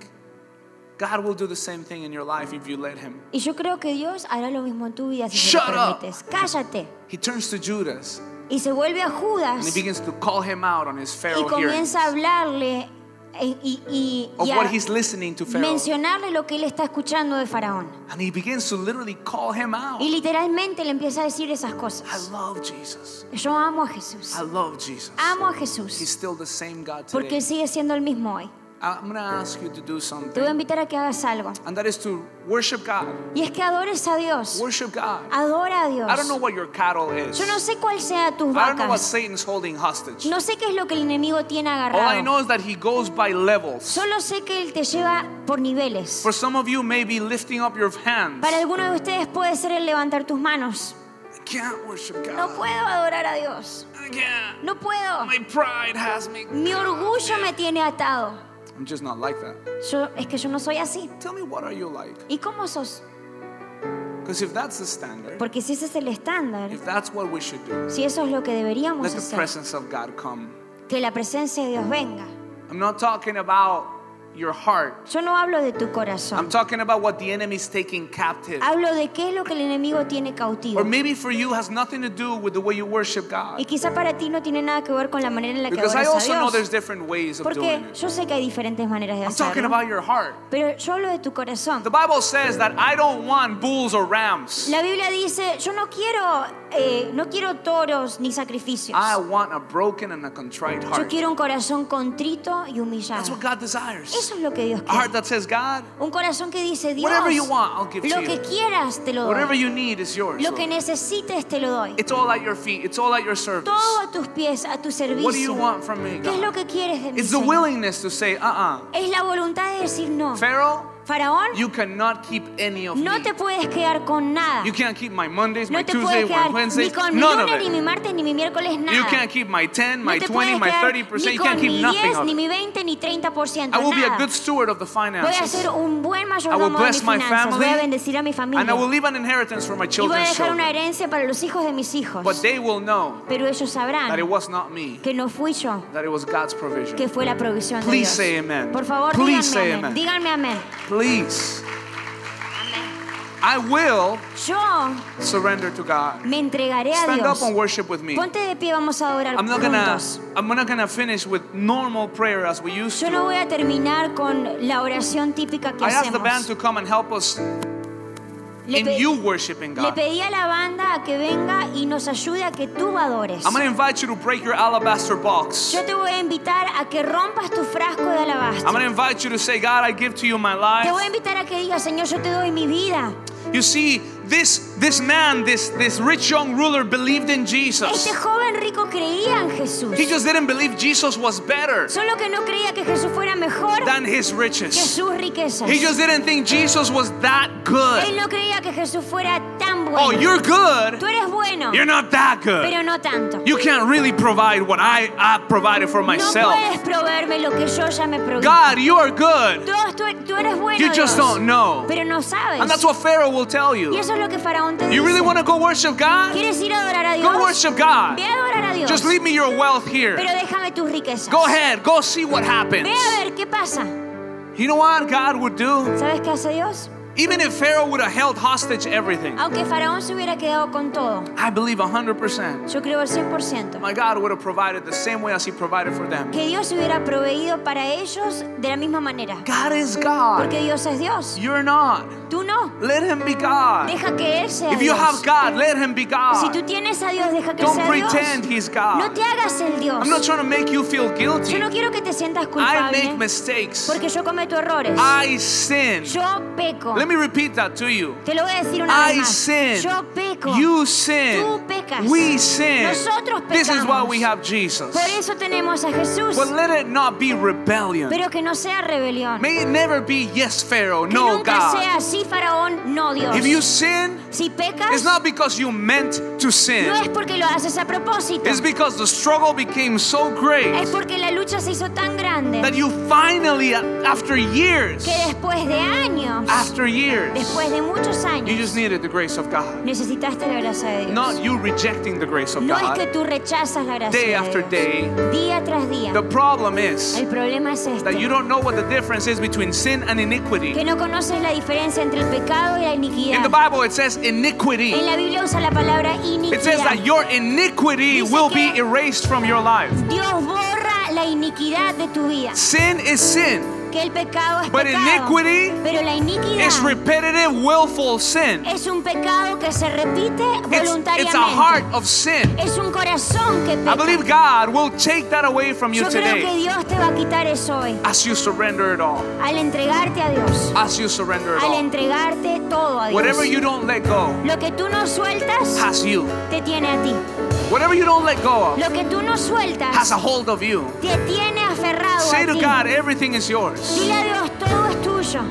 S2: God will do the same thing in your life if you let Him.
S3: Y yo creo que Dios hará lo mismo en tu vida si se lo
S2: Shut up.
S3: permites. Cállate.
S2: He turns to Judas
S3: Y se vuelve a
S2: and he
S3: Judas
S2: begins to call him out on his
S3: y
S2: Pharaoh hearings
S3: comienza a hablarle eh, y, y-
S2: of
S3: y a
S2: what he's listening to Pharaoh.
S3: mencionarle lo que él está escuchando de Faraón.
S2: And he begins to literally call him out.
S3: Y literalmente le empieza a decir esas
S2: I
S3: cosas.
S2: love Jesus.
S3: Yo amo a Jesús.
S2: I love Jesus.
S3: Amo a
S2: He's
S3: Jesús.
S2: still the same God
S3: Porque
S2: today.
S3: Él sigue siendo el mismo hoy.
S2: I'm to ask you to do
S3: te voy a
S2: something,
S3: invitar a que hagas algo.
S2: and that is to worship God.
S3: Y es que adores a Dios.
S2: Worship God.
S3: Adora a Dios.
S2: I don't know what your cattle is.
S3: Yo no sé cuál sea tus
S2: I don't know what
S3: vacas.
S2: Satan's holding hostage.
S3: No sé qué es lo que el enemigo tiene
S2: All I
S3: agarrado.
S2: know is that he goes by levels.
S3: Solo sé que él te lleva por niveles.
S2: For some of you, maybe lifting up your hands.
S3: Para algunos de ustedes puede ser el levantar tus manos.
S2: I can't worship
S3: No
S2: God.
S3: puedo adorar a Dios.
S2: I can't.
S3: No puedo.
S2: My pride has me.
S3: Mi orgullo me tiene atado.
S2: I'm just not like that.
S3: Yo, es que yo no soy así.
S2: Tell me, what are you like?
S3: ¿Y cómo sos?
S2: Because if that's the standard,
S3: Porque si ese es el estándar,
S2: if that's what we should do,
S3: si eso es lo que deberíamos
S2: let the
S3: hacer,
S2: presence of God come.
S3: que la presencia de Dios venga.
S2: I'm not talking about your heart.
S3: Yo no hablo de tu
S2: I'm
S3: corazón.
S2: talking about what the enemy is taking captive.
S3: Hablo de qué es lo que el enemigo tiene cautivo.
S2: Or maybe for you has nothing to do with the way you worship
S3: Y
S2: God.
S3: quizá para ti no tiene nada que ver con la manera en la que
S2: Because I
S3: adoras
S2: also
S3: a
S2: know there's different ways of
S3: Porque
S2: doing it.
S3: yo sé que hay diferentes maneras de
S2: I'm talking
S3: hacerlo.
S2: about your heart.
S3: Pero yo hablo de tu corazón.
S2: The Bible says that I don't want bulls or rams.
S3: La Biblia dice, yo no quiero, eh, no quiero toros ni sacrificios.
S2: I want a broken and a contrite
S3: Yo
S2: heart.
S3: quiero un corazón contrito y
S2: That's
S3: humillado.
S2: what God desires.
S3: Eso es lo que Dios
S2: A
S3: quiere.
S2: heart that says, God,
S3: Un corazón que dice, Dios,
S2: whatever you want, I'll give
S3: lo
S2: to
S3: que
S2: you.
S3: quieras te lo
S2: Whatever
S3: doy.
S2: you need is yours.
S3: Lo que necesites te lo doy.
S2: It's all at your feet. It's all at your service.
S3: Todo a tus pies, a tu
S2: What do you
S3: servicio.
S2: want from me,
S3: ¿Qué es lo que quieres de mí?
S2: It's the willingness to say, uh-uh.
S3: Es la voluntad de decir no.
S2: Pharaoh,
S3: Faraón,
S2: you cannot keep any of
S3: no
S2: me.
S3: te puedes quedar con nada.
S2: You can't keep my Mondays, my
S3: No te
S2: Tuesdays,
S3: puedes
S2: my
S3: quedar ni con mi
S2: none of
S3: lunes, ni
S2: it.
S3: mi martes, ni mi miércoles, nada.
S2: You can't keep my 10,
S3: no
S2: my
S3: te
S2: 20,
S3: puedes
S2: my
S3: quedar
S2: 30%.
S3: ni
S2: You can't keep
S3: mi
S2: nothing
S3: 10,
S2: of
S3: ni
S2: it.
S3: mi 20, ni 30%.
S2: I will be a good steward of the
S3: Voy a
S2: finances.
S3: ser un buen
S2: I will
S3: mayordomo de mis
S2: bless my
S3: finanzas. Voy a
S2: family,
S3: bendecir a mi familia.
S2: And I will leave an inheritance for my
S3: y voy a dejar una
S2: children.
S3: herencia para los hijos de mis hijos.
S2: But they will know
S3: Pero ellos
S2: that it was not me,
S3: que no fui yo,
S2: that it was God's provision.
S3: que fue la provisión de
S2: Please
S3: Dios.
S2: say amen.
S3: Por favor,
S2: Please say amen.
S3: Díganme amén.
S2: Please. I will
S3: Yo
S2: surrender to God.
S3: me entregaré a
S2: Stand up
S3: Dios.
S2: and worship with me.
S3: Ponte de pie, vamos a adorar
S2: I'm not gonna
S3: juntos.
S2: I'm not gonna finish with normal prayer as we used
S3: Yo no
S2: to.
S3: voy a terminar con la oración típica que
S2: I asked the band
S3: hacemos.
S2: to come and help us
S3: Le,
S2: in you worshiping
S3: le
S2: God.
S3: pedí a la banda a que venga y nos ayude a que tú adores.
S2: I'm gonna invite you to break your alabaster box.
S3: Yo te voy a invitar a que rompas tu frasco de
S2: I'm
S3: alabastro.
S2: gonna invite you to say, God, I give to you my
S3: Te voy a
S2: life.
S3: invitar a que digas, Señor, yo te doy mi vida.
S2: You see, this this man, this this rich young ruler believed in Jesus.
S3: Este joven rico creía en Jesús.
S2: He just didn't believe Jesus was better
S3: Solo que no creía que Jesús fuera mejor
S2: than his
S3: que sus riquezas.
S2: He just didn't think Jesus was that good.
S3: Él no creía que Jesús fuera tan oh, bueno.
S2: Oh, you're good.
S3: Tú eres bueno,
S2: You're not that good.
S3: pero no tanto.
S2: You can't really provide what I, I provided for myself.
S3: No puedes proveerme lo que yo ya me proveí.
S2: God, you are good.
S3: Tú, tú- tú eres bueno,
S2: You just
S3: Dios,
S2: don't know.
S3: pero no sabes.
S2: And that's what Pharaoh will tell you.
S3: Y eso es lo que Faraón
S2: You really
S3: dice.
S2: want to go worship God?
S3: ¿Quieres ir a adorar a Dios?
S2: Go worship God.
S3: Ve a adorar a Dios.
S2: Just leave me your wealth here.
S3: Pero déjame tus riquezas.
S2: Go ahead. Go see what happens.
S3: Ve a ver qué pasa.
S2: You know what God would do?
S3: ¿Sabes qué hace Dios?
S2: Even if Pharaoh would have held hostage everything,
S3: Aunque Faraón se hubiera quedado con todo,
S2: I believe 100%.
S3: yo creo al 100%.
S2: My God would have provided the same way as He provided for them.
S3: Que Dios hubiera proveído para ellos de la misma manera.
S2: God is God.
S3: Porque Dios es Dios.
S2: You're not.
S3: Tú no.
S2: Let Him be God.
S3: Deja que Él sea
S2: If you
S3: Dios.
S2: have God, let Him be
S3: Si
S2: God.
S3: tú tienes a Dios, deja que
S2: Don't
S3: sea Dios.
S2: pretend He's
S3: No
S2: God.
S3: te hagas el Dios.
S2: I'm not trying to make you feel guilty.
S3: Yo no quiero que te sientas
S2: I make
S3: ¿eh?
S2: mistakes.
S3: porque yo cometo errores.
S2: I sin.
S3: Yo peco.
S2: Let me repeat that to you.
S3: Te lo voy a decir una vez
S2: I
S3: más.
S2: sin.
S3: Yo peco.
S2: You sin.
S3: Tú pecas.
S2: We sin.
S3: Nosotros
S2: This is why we have Jesus.
S3: Por eso tenemos a Jesús.
S2: But let it not be rebellion.
S3: Pero que no sea rebelión.
S2: May it never be yes, Pharaoh,
S3: que
S2: no,
S3: nunca
S2: God.
S3: sea así, Faraón, no Dios.
S2: If you sin,
S3: si pecas,
S2: it's not because you meant to
S3: no
S2: sin.
S3: es porque lo haces a propósito.
S2: It's because the struggle became so great
S3: Es porque la lucha se hizo tan grande
S2: that you finally, after years,
S3: que después de años,
S2: after years,
S3: después de muchos años,
S2: you just needed the grace of God.
S3: necesitaste la gracia de Dios.
S2: Not you rejecting the grace of
S3: No es que
S2: God
S3: tú rechazas la gracia
S2: day
S3: de
S2: after
S3: Dios.
S2: day.
S3: Día tras día.
S2: The problem is
S3: El problema es
S2: that you don't know what the difference is between sin and iniquity.
S3: Que no conoces la diferencia entre el pecado y la
S2: In the. Bible, it says iniquity.
S3: En la Biblia usa la palabra iniquidad.
S2: It says that your iniquity
S3: Dice
S2: will be erased from your life.
S3: Dios borra la iniquidad de tu vida.
S2: Sin is sin.
S3: Porque el pecado es
S2: But
S3: pecado.
S2: iniquity
S3: Pero la iniquidad
S2: It's repetitive, willful sin.
S3: es un pecado que se repite
S2: It's, it's
S3: voluntariamente.
S2: a heart of sin.
S3: Es un corazón que
S2: I
S3: peca.
S2: believe God will take that away from you
S3: Yo creo que
S2: today
S3: Dios te va a quitar eso hoy.
S2: as you surrender it all.
S3: Al entregarte a Dios.
S2: As you surrender it
S3: Al
S2: all.
S3: entregarte todo a Dios.
S2: Whatever you don't let go
S3: Lo que tú no sueltas
S2: has you.
S3: te tiene a ti.
S2: Whatever you don't let go of
S3: Lo que tú no
S2: has a hold of you.
S3: te tiene aferrado
S2: Say
S3: a
S2: to
S3: ti.
S2: God, everything is yours.
S3: Dile a Dios, todo es tuyo.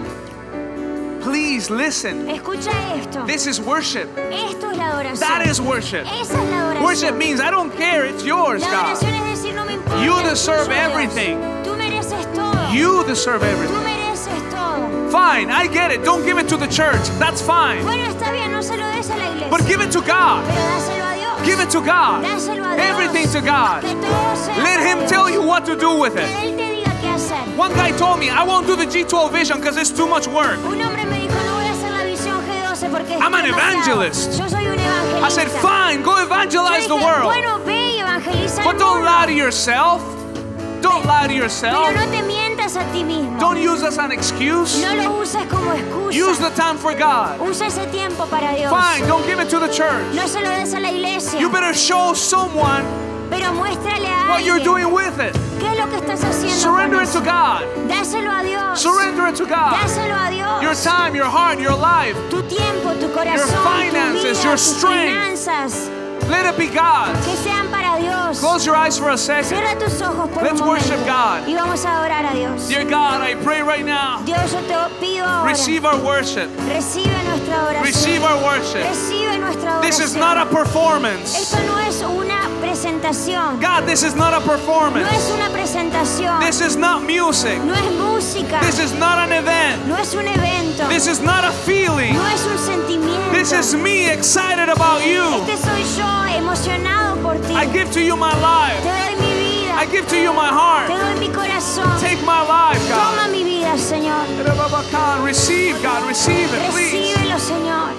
S2: Please listen.
S3: Escucha esto.
S2: This is worship.
S3: Esto es la adoración.
S2: That is worship.
S3: Esa es la adoración.
S2: Worship means I don't care, it's yours,
S3: La
S2: God.
S3: es decir, no me importa.
S2: You deserve everything.
S3: Tú mereces todo.
S2: You deserve
S3: Tú
S2: everything.
S3: mereces todo.
S2: Fine, I get it. Don't give it to the church. That's fine.
S3: Bueno, está bien, no se lo des a la iglesia.
S2: But give it to God.
S3: Pero dáselo.
S2: Give it to God.
S3: Dáselo a Dios.
S2: Everything to God.
S3: Que todo sea
S2: Let
S3: para
S2: Him
S3: Dios.
S2: tell you what to do with
S3: Que
S2: it.
S3: Él te diga qué hacer.
S2: One guy told me, I won't do the G12 vision because it's too much work.
S3: Un hombre me dijo, no voy a hacer la visión G12 porque es
S2: I'm an
S3: demasiado".
S2: evangelist.
S3: Yo soy un evangelista.
S2: I said, fine, go
S3: Yo
S2: evangelize the
S3: dije,
S2: world.
S3: Bueno, ve y evangeliza
S2: But
S3: el
S2: don't
S3: mundo.
S2: lie to yourself. Don't lie to yourself.
S3: Pero no te mientas a ti mismo.
S2: Don't use as an excuse.
S3: No lo uses como excusa.
S2: Use the time for God.
S3: Usa ese tiempo para Dios.
S2: Fine, don't give it to the church.
S3: No se lo des a la iglesia.
S2: You better show someone
S3: Pero muéstrale a
S2: what you're doing with it.
S3: qué es lo que estás haciendo.
S2: Surrender
S3: con
S2: it to. God.
S3: Dáselo a Dios.
S2: Surrender it to God.
S3: Dáselo a Dios.
S2: Your time, your heart, your life.
S3: tu tiempo, tu corazón,
S2: finances,
S3: tu vida,
S2: your
S3: tus
S2: strength.
S3: finanzas,
S2: Let it be God.
S3: que sean para Dios.
S2: Close your eyes for a second.
S3: Cierra tus ojos por
S2: Let's
S3: un momento
S2: worship God.
S3: y vamos a adorar a Dios.
S2: Dear God, I pray right now.
S3: Dios, yo te pido ahora,
S2: Receive our worship.
S3: recibe nuestra adoración.
S2: Receive our worship.
S3: Recibe nuestra adoración.
S2: This is not a performance.
S3: Esto no es una presentación.
S2: God, this is not a
S3: No
S2: performance.
S3: es una presentación.
S2: This is not music.
S3: No es música.
S2: This is not an event.
S3: No es un evento.
S2: This is not a feeling.
S3: No es un sentimiento.
S2: This is me excited about you.
S3: Este soy yo emocionado por ti.
S2: I give to you my
S3: Te
S2: life.
S3: doy mi vida.
S2: I give to you my
S3: Te
S2: heart.
S3: doy mi corazón.
S2: Take my life, God.
S3: Toma mi vida, Señor.
S2: Receive, God. Receive it, please.
S3: Recíbelo, Señor.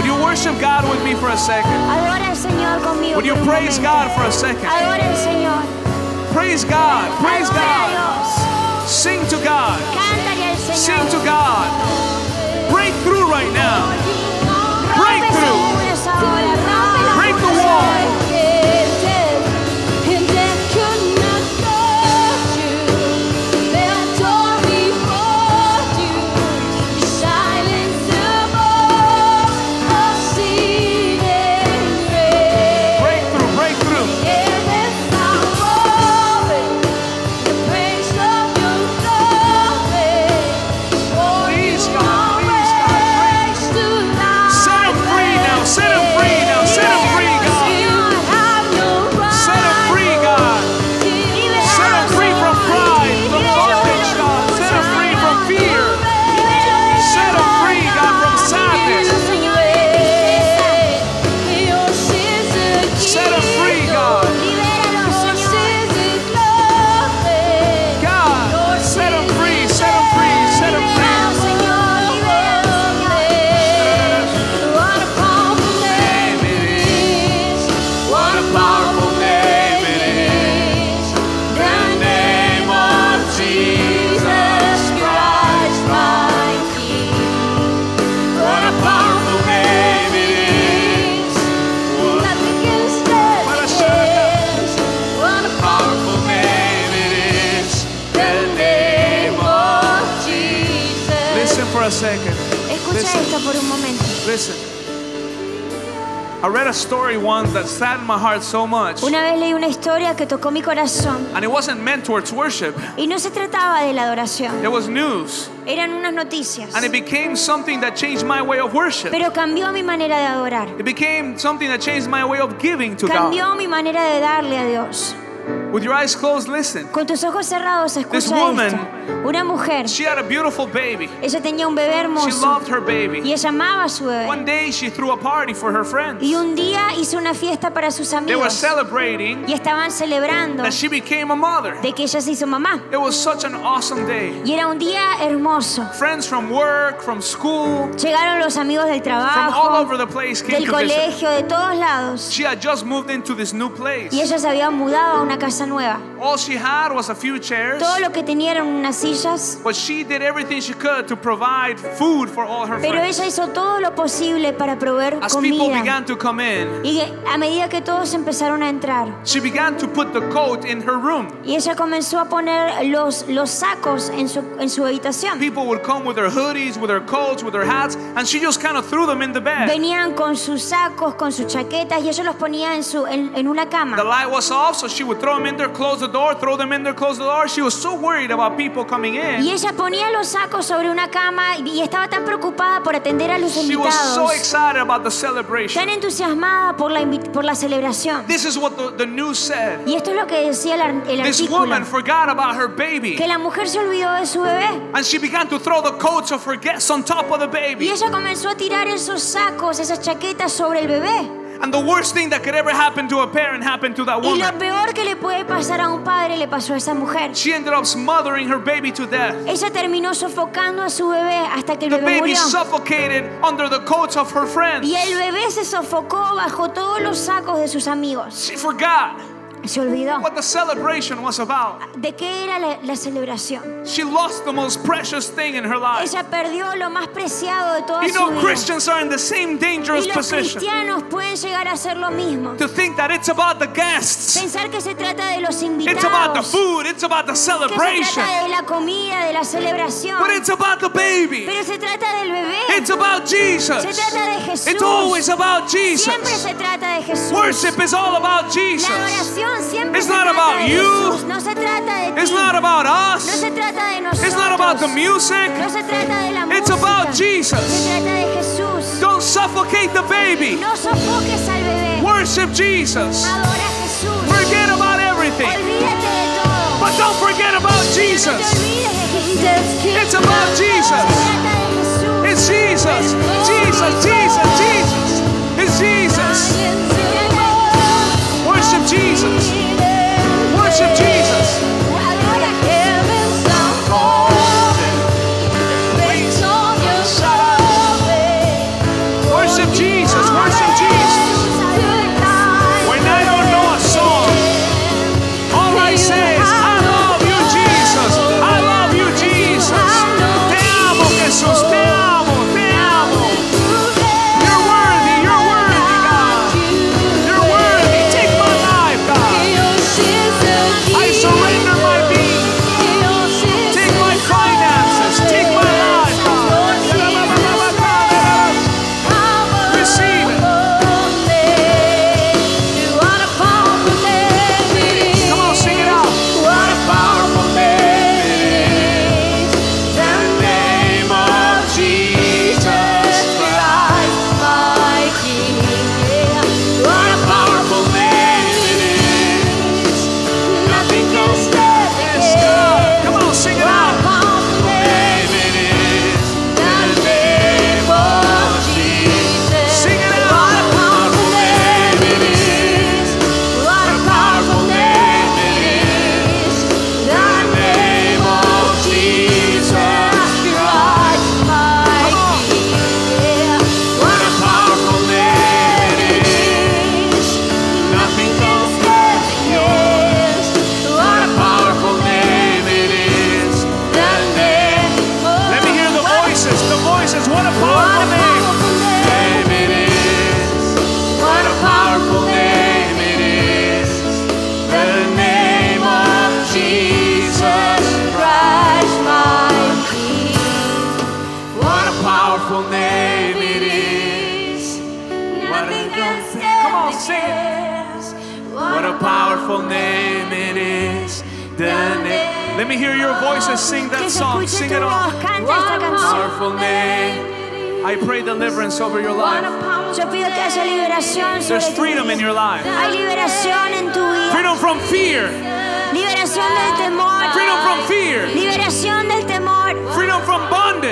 S2: Would you worship God with me for a second?
S3: Adora al Señor conmigo.
S2: Would you praise. God for a second?
S3: Adora al Señor.
S2: Praise God. Praise God. Sing to God. Sing to God. Break through right now. Listen. I read a story once that saddened my heart so much.
S3: Una vez leí una historia que tocó mi corazón
S2: And it wasn't meant towards worship.
S3: y no se trataba de la adoración,
S2: It was news.
S3: eran unas noticias.
S2: And it became something that changed my way of worship.
S3: Pero cambió mi manera de adorar,
S2: It became something that changed my way of giving to God.
S3: cambió mi manera de darle a Dios.
S2: With your eyes closed, listen.
S3: Con tus ojos cerrados
S2: This
S3: escucha
S2: woman-
S3: esto. Una mujer,
S2: She had a beautiful baby.
S3: ella tenía un bebé
S2: She
S3: hermoso
S2: loved her
S3: y
S2: baby.
S3: ella amaba a su bebé.
S2: One day she threw a party for her friends.
S3: Y un día hizo una fiesta para sus
S2: They were
S3: amigos
S2: celebrating
S3: y estaban celebrando
S2: that she became a mother.
S3: de que ella se hizo mamá.
S2: It was such an awesome day.
S3: Y era un día hermoso.
S2: Friends from work, from school,
S3: Llegaron los amigos del
S2: from all
S3: trabajo,
S2: over the place came
S3: del colegio, de todos lados.
S2: She had just moved into this new place.
S3: Y ella se había mudado a una casa casa nueva.
S2: All she had was a few chairs,
S3: Todo lo que tenía eran unas sillas,
S2: but she did everything she could to provide food for all her
S3: pero
S2: friends.
S3: ella hizo todo lo posible para proveer
S2: As people
S3: comida.
S2: began to come in,
S3: Y a medida que todos empezaron a entrar,
S2: she began to put the coat in her room.
S3: y ella comenzó a poner los, los sacos en su, en su habitación.
S2: People would come with their hoodies, with their coats, with their hats, and she just kind of threw them in the bed.
S3: Venían con sus sacos, con sus chaquetas, y ella los ponía en, su, en, en una
S2: The
S3: cama.
S2: light was off, so she would throw them in there, close the door, throw them in there, close the door. She was so worried about people coming in.
S3: Y ella ponía los sacos sobre una cama y y estaba tan preocupada por atender a los
S2: She was so
S3: invitados,
S2: excited about the celebration.
S3: tan entusiasmada por la, por la celebración.
S2: This is what the, the news said.
S3: Y esto es lo que decía el,
S2: This
S3: artículo,
S2: woman forgot about her baby.
S3: que la mujer se olvidó de su bebé.
S2: And she began to throw the coats of her guests on top of the
S3: Y
S2: baby.
S3: ella comenzó a tirar esos sacos, esas chaquetas sobre el bebé.
S2: And the worst thing that could ever happen to a parent happened to that
S3: Y lo
S2: woman.
S3: peor que le puede pasar a un padre le pasó a esa mujer.
S2: She ended up smothering her baby to death.
S3: Ella terminó sofocando a su bebé hasta que el
S2: The
S3: bebé
S2: baby
S3: murió.
S2: suffocated under the coats of her friends.
S3: Y el bebé se sofocó bajo todos los sacos de sus amigos.
S2: She forgot
S3: Se olvidó
S2: what the celebration was about.
S3: de qué era la, la celebración.
S2: She lost the most precious thing in her life.
S3: Ella perdió lo más preciado de toda
S2: You
S3: su
S2: know,
S3: vida.
S2: Christians are in the same dangerous
S3: Y los
S2: position
S3: cristianos pueden llegar a hacer lo mismo.
S2: to think that it's about the guests,
S3: Pensar que se trata de los invitados.
S2: it's about the food, it's about the celebration.
S3: que se trata de la comida, de la celebración.
S2: but it's about the baby.
S3: Pero se trata del bebé.
S2: It's about Jesus.
S3: Se trata de Jesús.
S2: It's always about Jesus.
S3: Siempre se trata de Jesús.
S2: Worship is all about Jesus.
S3: adoración siempre
S2: it's not about you. It's not about us. It's not about the music. It's about Jesus. Don't suffocate the baby. Worship Jesus. Forget about everything. But don't forget about Jesus. It's about Jesus. It's Jesus.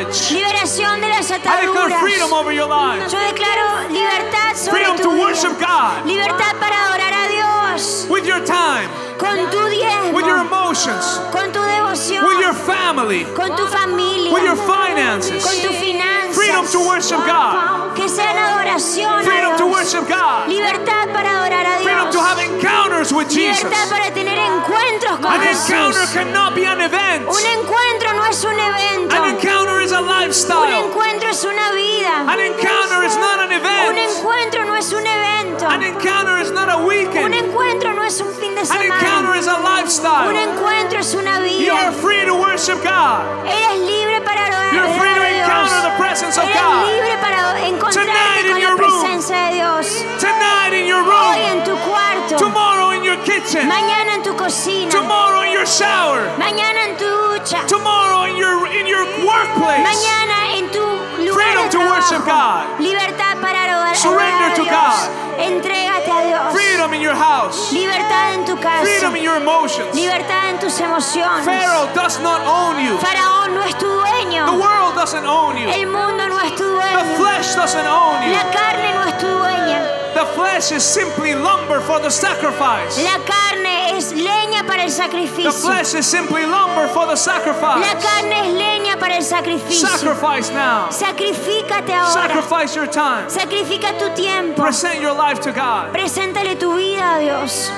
S2: Bondage.
S3: Liberación de las
S2: I declare freedom over your life.
S3: Yo declaro libertad sobre
S2: Freedom
S3: tu
S2: to worship God
S3: Libertad para adorar a Dios.
S2: with your time,
S3: Con tu diezmo.
S2: with your emotions,
S3: Con tu devoción.
S2: with your family,
S3: Con tu familia.
S2: with your finances.
S3: Con tus finanzas.
S2: Freedom to worship God.
S3: Que sean adoración a
S2: Freedom to worship God.
S3: Libertad para adorar a Dios.
S2: Freedom to have encounters encounters with Jesus.
S3: Para tener encuentros con
S2: An encounter cannot be an event.
S3: Un encuentro no es un evento.
S2: An encounter is a
S3: Un
S2: lifestyle.
S3: encuentro es una vida.
S2: An encounter is not an
S3: Un
S2: event.
S3: encuentro no es un evento.
S2: An encounter is not a
S3: Un
S2: weekend.
S3: encuentro no es un fin de
S2: An encounter is a
S3: Un
S2: lifestyle.
S3: encuentro es una
S2: You are free to worship God.
S3: Eres libre para adorar
S2: You're free to encounter the presence of
S3: Eres
S2: God.
S3: libre para
S2: Tonight
S3: encontrarte
S2: in
S3: con
S2: your
S3: la
S2: room.
S3: presencia de Dios.
S2: Tonight in your
S3: Hoy en tu cuarto.
S2: Tomorrow in your kitchen.
S3: Mañana en tu cocina.
S2: Tomorrow in your shower.
S3: Mañana en tu ducha.
S2: Tomorrow in your in your workplace.
S3: Mañana en tu lugar
S2: Freedom
S3: de
S2: to worship. God.
S3: Libertad para adorar,
S2: Surrender
S3: a
S2: to
S3: Dios.
S2: God.
S3: Entrégate a Dios.
S2: Freedom in your house.
S3: Libertad en tu casa.
S2: Freedom in your emotions.
S3: Libertad en tus emociones.
S2: Pharaoh does not own you.
S3: Faraón no es tu
S2: The
S3: dueño.
S2: world doesn't own you.
S3: El mundo no es tu
S2: The
S3: dueño.
S2: flesh doesn't own you.
S3: La carne no es tu dueña.
S2: The flesh is simply lumber for the sacrifice.
S3: La carne es leña para el sacrificio.
S2: The flesh is simply lumber for the sacrifice.
S3: La
S2: sacrifice.
S3: carne es leña para el sacrificio.
S2: Sacrifice now.
S3: Sacrifícate ahora.
S2: Sacrifice your time.
S3: Sacrifica tu tiempo.
S2: Present your life to God.
S3: Preséntale tu vida a Dios.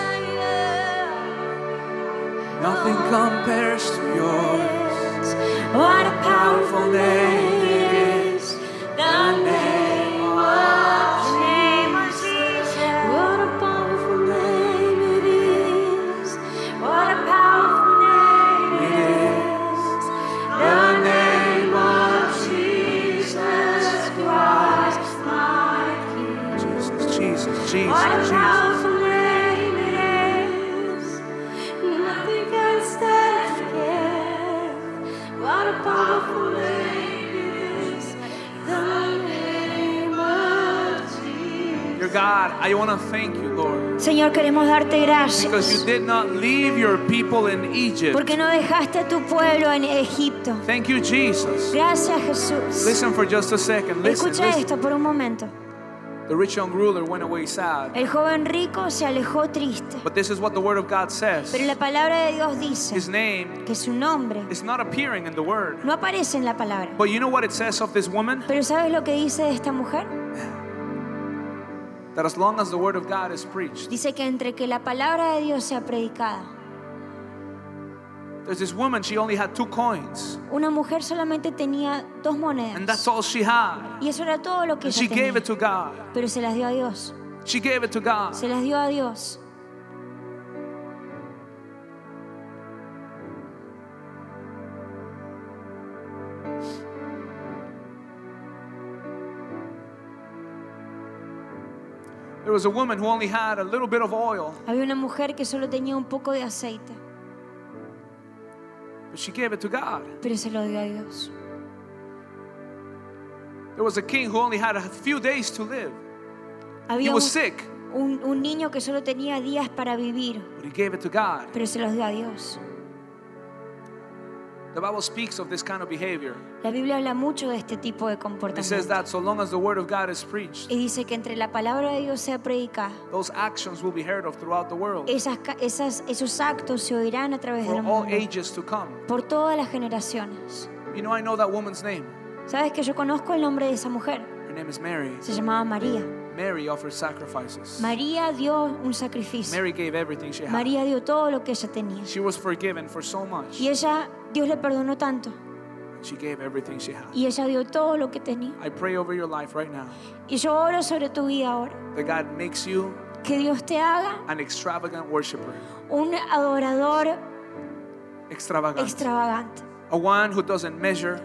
S2: Nothing compares to yours.
S3: What a
S2: Powerful name it is.
S3: The name
S2: thank you, Lord,
S3: Señor, queremos darte
S2: because you
S3: gracias
S2: did not leave your people in Egypt.
S3: porque no dejaste a tu pueblo en Egipto.
S2: Thank you, Jesus.
S3: Gracias, Jesús.
S2: Listen for just a second. Listen,
S3: Escucha
S2: listen.
S3: esto por un momento.
S2: The rich young ruler went away sad.
S3: El joven rico se alejó triste,
S2: But this is what the word of God says.
S3: pero la palabra de Dios dice
S2: His name
S3: que su nombre
S2: is not appearing in the word.
S3: no aparece en la palabra.
S2: But you know what it says of this woman?
S3: Pero ¿sabes lo que dice de esta mujer?
S2: That as long as the word of God is preached,
S3: Dice que entre que la palabra de Dios sea predicada,
S2: there's this woman, she only had two coins.
S3: una mujer solamente tenía dos
S2: And
S3: monedas.
S2: that's all she had.
S3: Y eso era todo lo que
S2: And
S3: ella
S2: she gave
S3: tenía.
S2: it to God.
S3: Pero se las dio a Dios.
S2: She gave it to God.
S3: Se las dio a Dios.
S2: There was a woman who only had a little bit of oil,
S3: Había una mujer que solo tenía un poco de aceite,
S2: but she gave it to God.
S3: pero se lo dio a Dios.
S2: There was a king who only had a few days to live. He
S3: Había un,
S2: was sick,
S3: un- un niño que solo tenía días para vivir,
S2: but he gave it to God.
S3: pero se los dio a Dios.
S2: The Bible speaks of this kind of behavior.
S3: La Biblia habla mucho de este tipo de
S2: It says
S3: comportamiento.
S2: that so long as the word of God is preached,
S3: Y dice que entre la palabra de Dios sea predicada,
S2: those actions will be heard of throughout the world
S3: esas, ca- esas, esos actos se oirán a través
S2: for
S3: del
S2: all
S3: mundo,
S2: ages to come.
S3: por todas las generaciones.
S2: You know, I know that woman's name.
S3: ¿Sabes que yo conozco el nombre de esa mujer?
S2: Her name is Mary.
S3: Se llamaba María.
S2: Mary offered sacrifices.
S3: María dio un sacrificio.
S2: Mary gave everything she had.
S3: María dio todo lo que ella tenía.
S2: She was forgiven for so much.
S3: Y ella, Dios le perdonó tanto.
S2: She gave everything she had.
S3: Y ella dio todo lo que tenía.
S2: I pray over your life right now
S3: Y yo oro sobre tu vida ahora.
S2: that God makes you
S3: Que Dios te haga
S2: an extravagant worshiper.
S3: un adorador
S2: Extravagant.
S3: extravagante.
S2: A one who doesn't measure.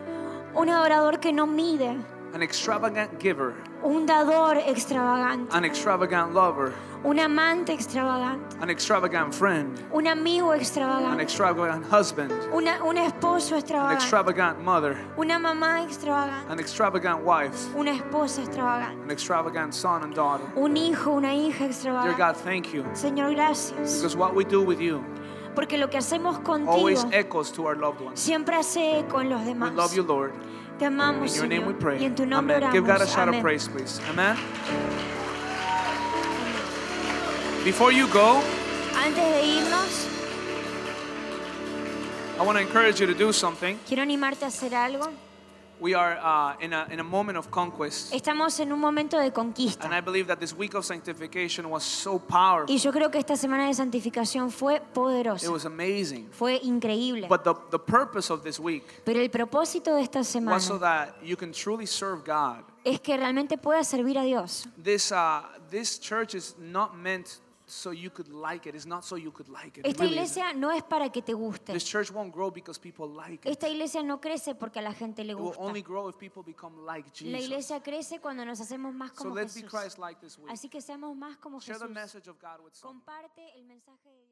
S3: Un adorador que no mide.
S2: An extravagant giver.
S3: Un dador extravagante.
S2: An extravagant lover.
S3: Un amante extravagante.
S2: An extravagant friend.
S3: Un amigo
S2: An
S3: extravagante.
S2: extravagant husband.
S3: Una, un esposo
S2: An
S3: extravagante.
S2: extravagant mother.
S3: Una mamá extravagante.
S2: An extravagant wife.
S3: Una esposa extravagante.
S2: An extravagant son and daughter.
S3: Un hijo, una hija
S2: Dear
S3: extravagante.
S2: God, thank you.
S3: Señor, gracias.
S2: Because what we do with you
S3: Porque lo que hacemos contigo
S2: always echoes to our loved ones.
S3: siempre hace eco en los
S2: We
S3: demás.
S2: love you, Lord.
S3: Te amamos,
S2: In your name we pray.
S3: Y en tu nombre
S2: Amen.
S3: oramos.
S2: Give God a shout of praise, please. Amen. Before you go,
S3: Antes de irnos,
S2: I want to encourage you to do something.
S3: quiero animarte a hacer algo.
S2: We are uh, in, a, in a moment of conquest.
S3: Estamos en un momento de
S2: And
S3: conquista.
S2: I believe that this week of sanctification was so powerful.
S3: Y yo creo que esta semana de santificación fue
S2: It
S3: poderosa,
S2: was amazing.
S3: fue increíble.
S2: But the, the purpose of this week
S3: Pero el propósito de esta semana
S2: was so that you can truly serve God.
S3: es que realmente puedas servir a Dios.
S2: This, uh, this church is not meant so you could like it. It's not so you could like it. It
S3: Esta
S2: really isn't.
S3: iglesia no es para que te guste.
S2: This church won't grow because people like it.
S3: Esta iglesia no crece porque a la gente le
S2: It will
S3: gusta.
S2: only grow if people become like
S3: La
S2: Jesus.
S3: iglesia crece cuando nos hacemos más
S2: So
S3: como
S2: let's be
S3: Jesús.
S2: Christ like this week.
S3: Así que seamos más como
S2: Share the
S3: Jesús.
S2: message of God with someone.
S3: Comparte el mensaje de.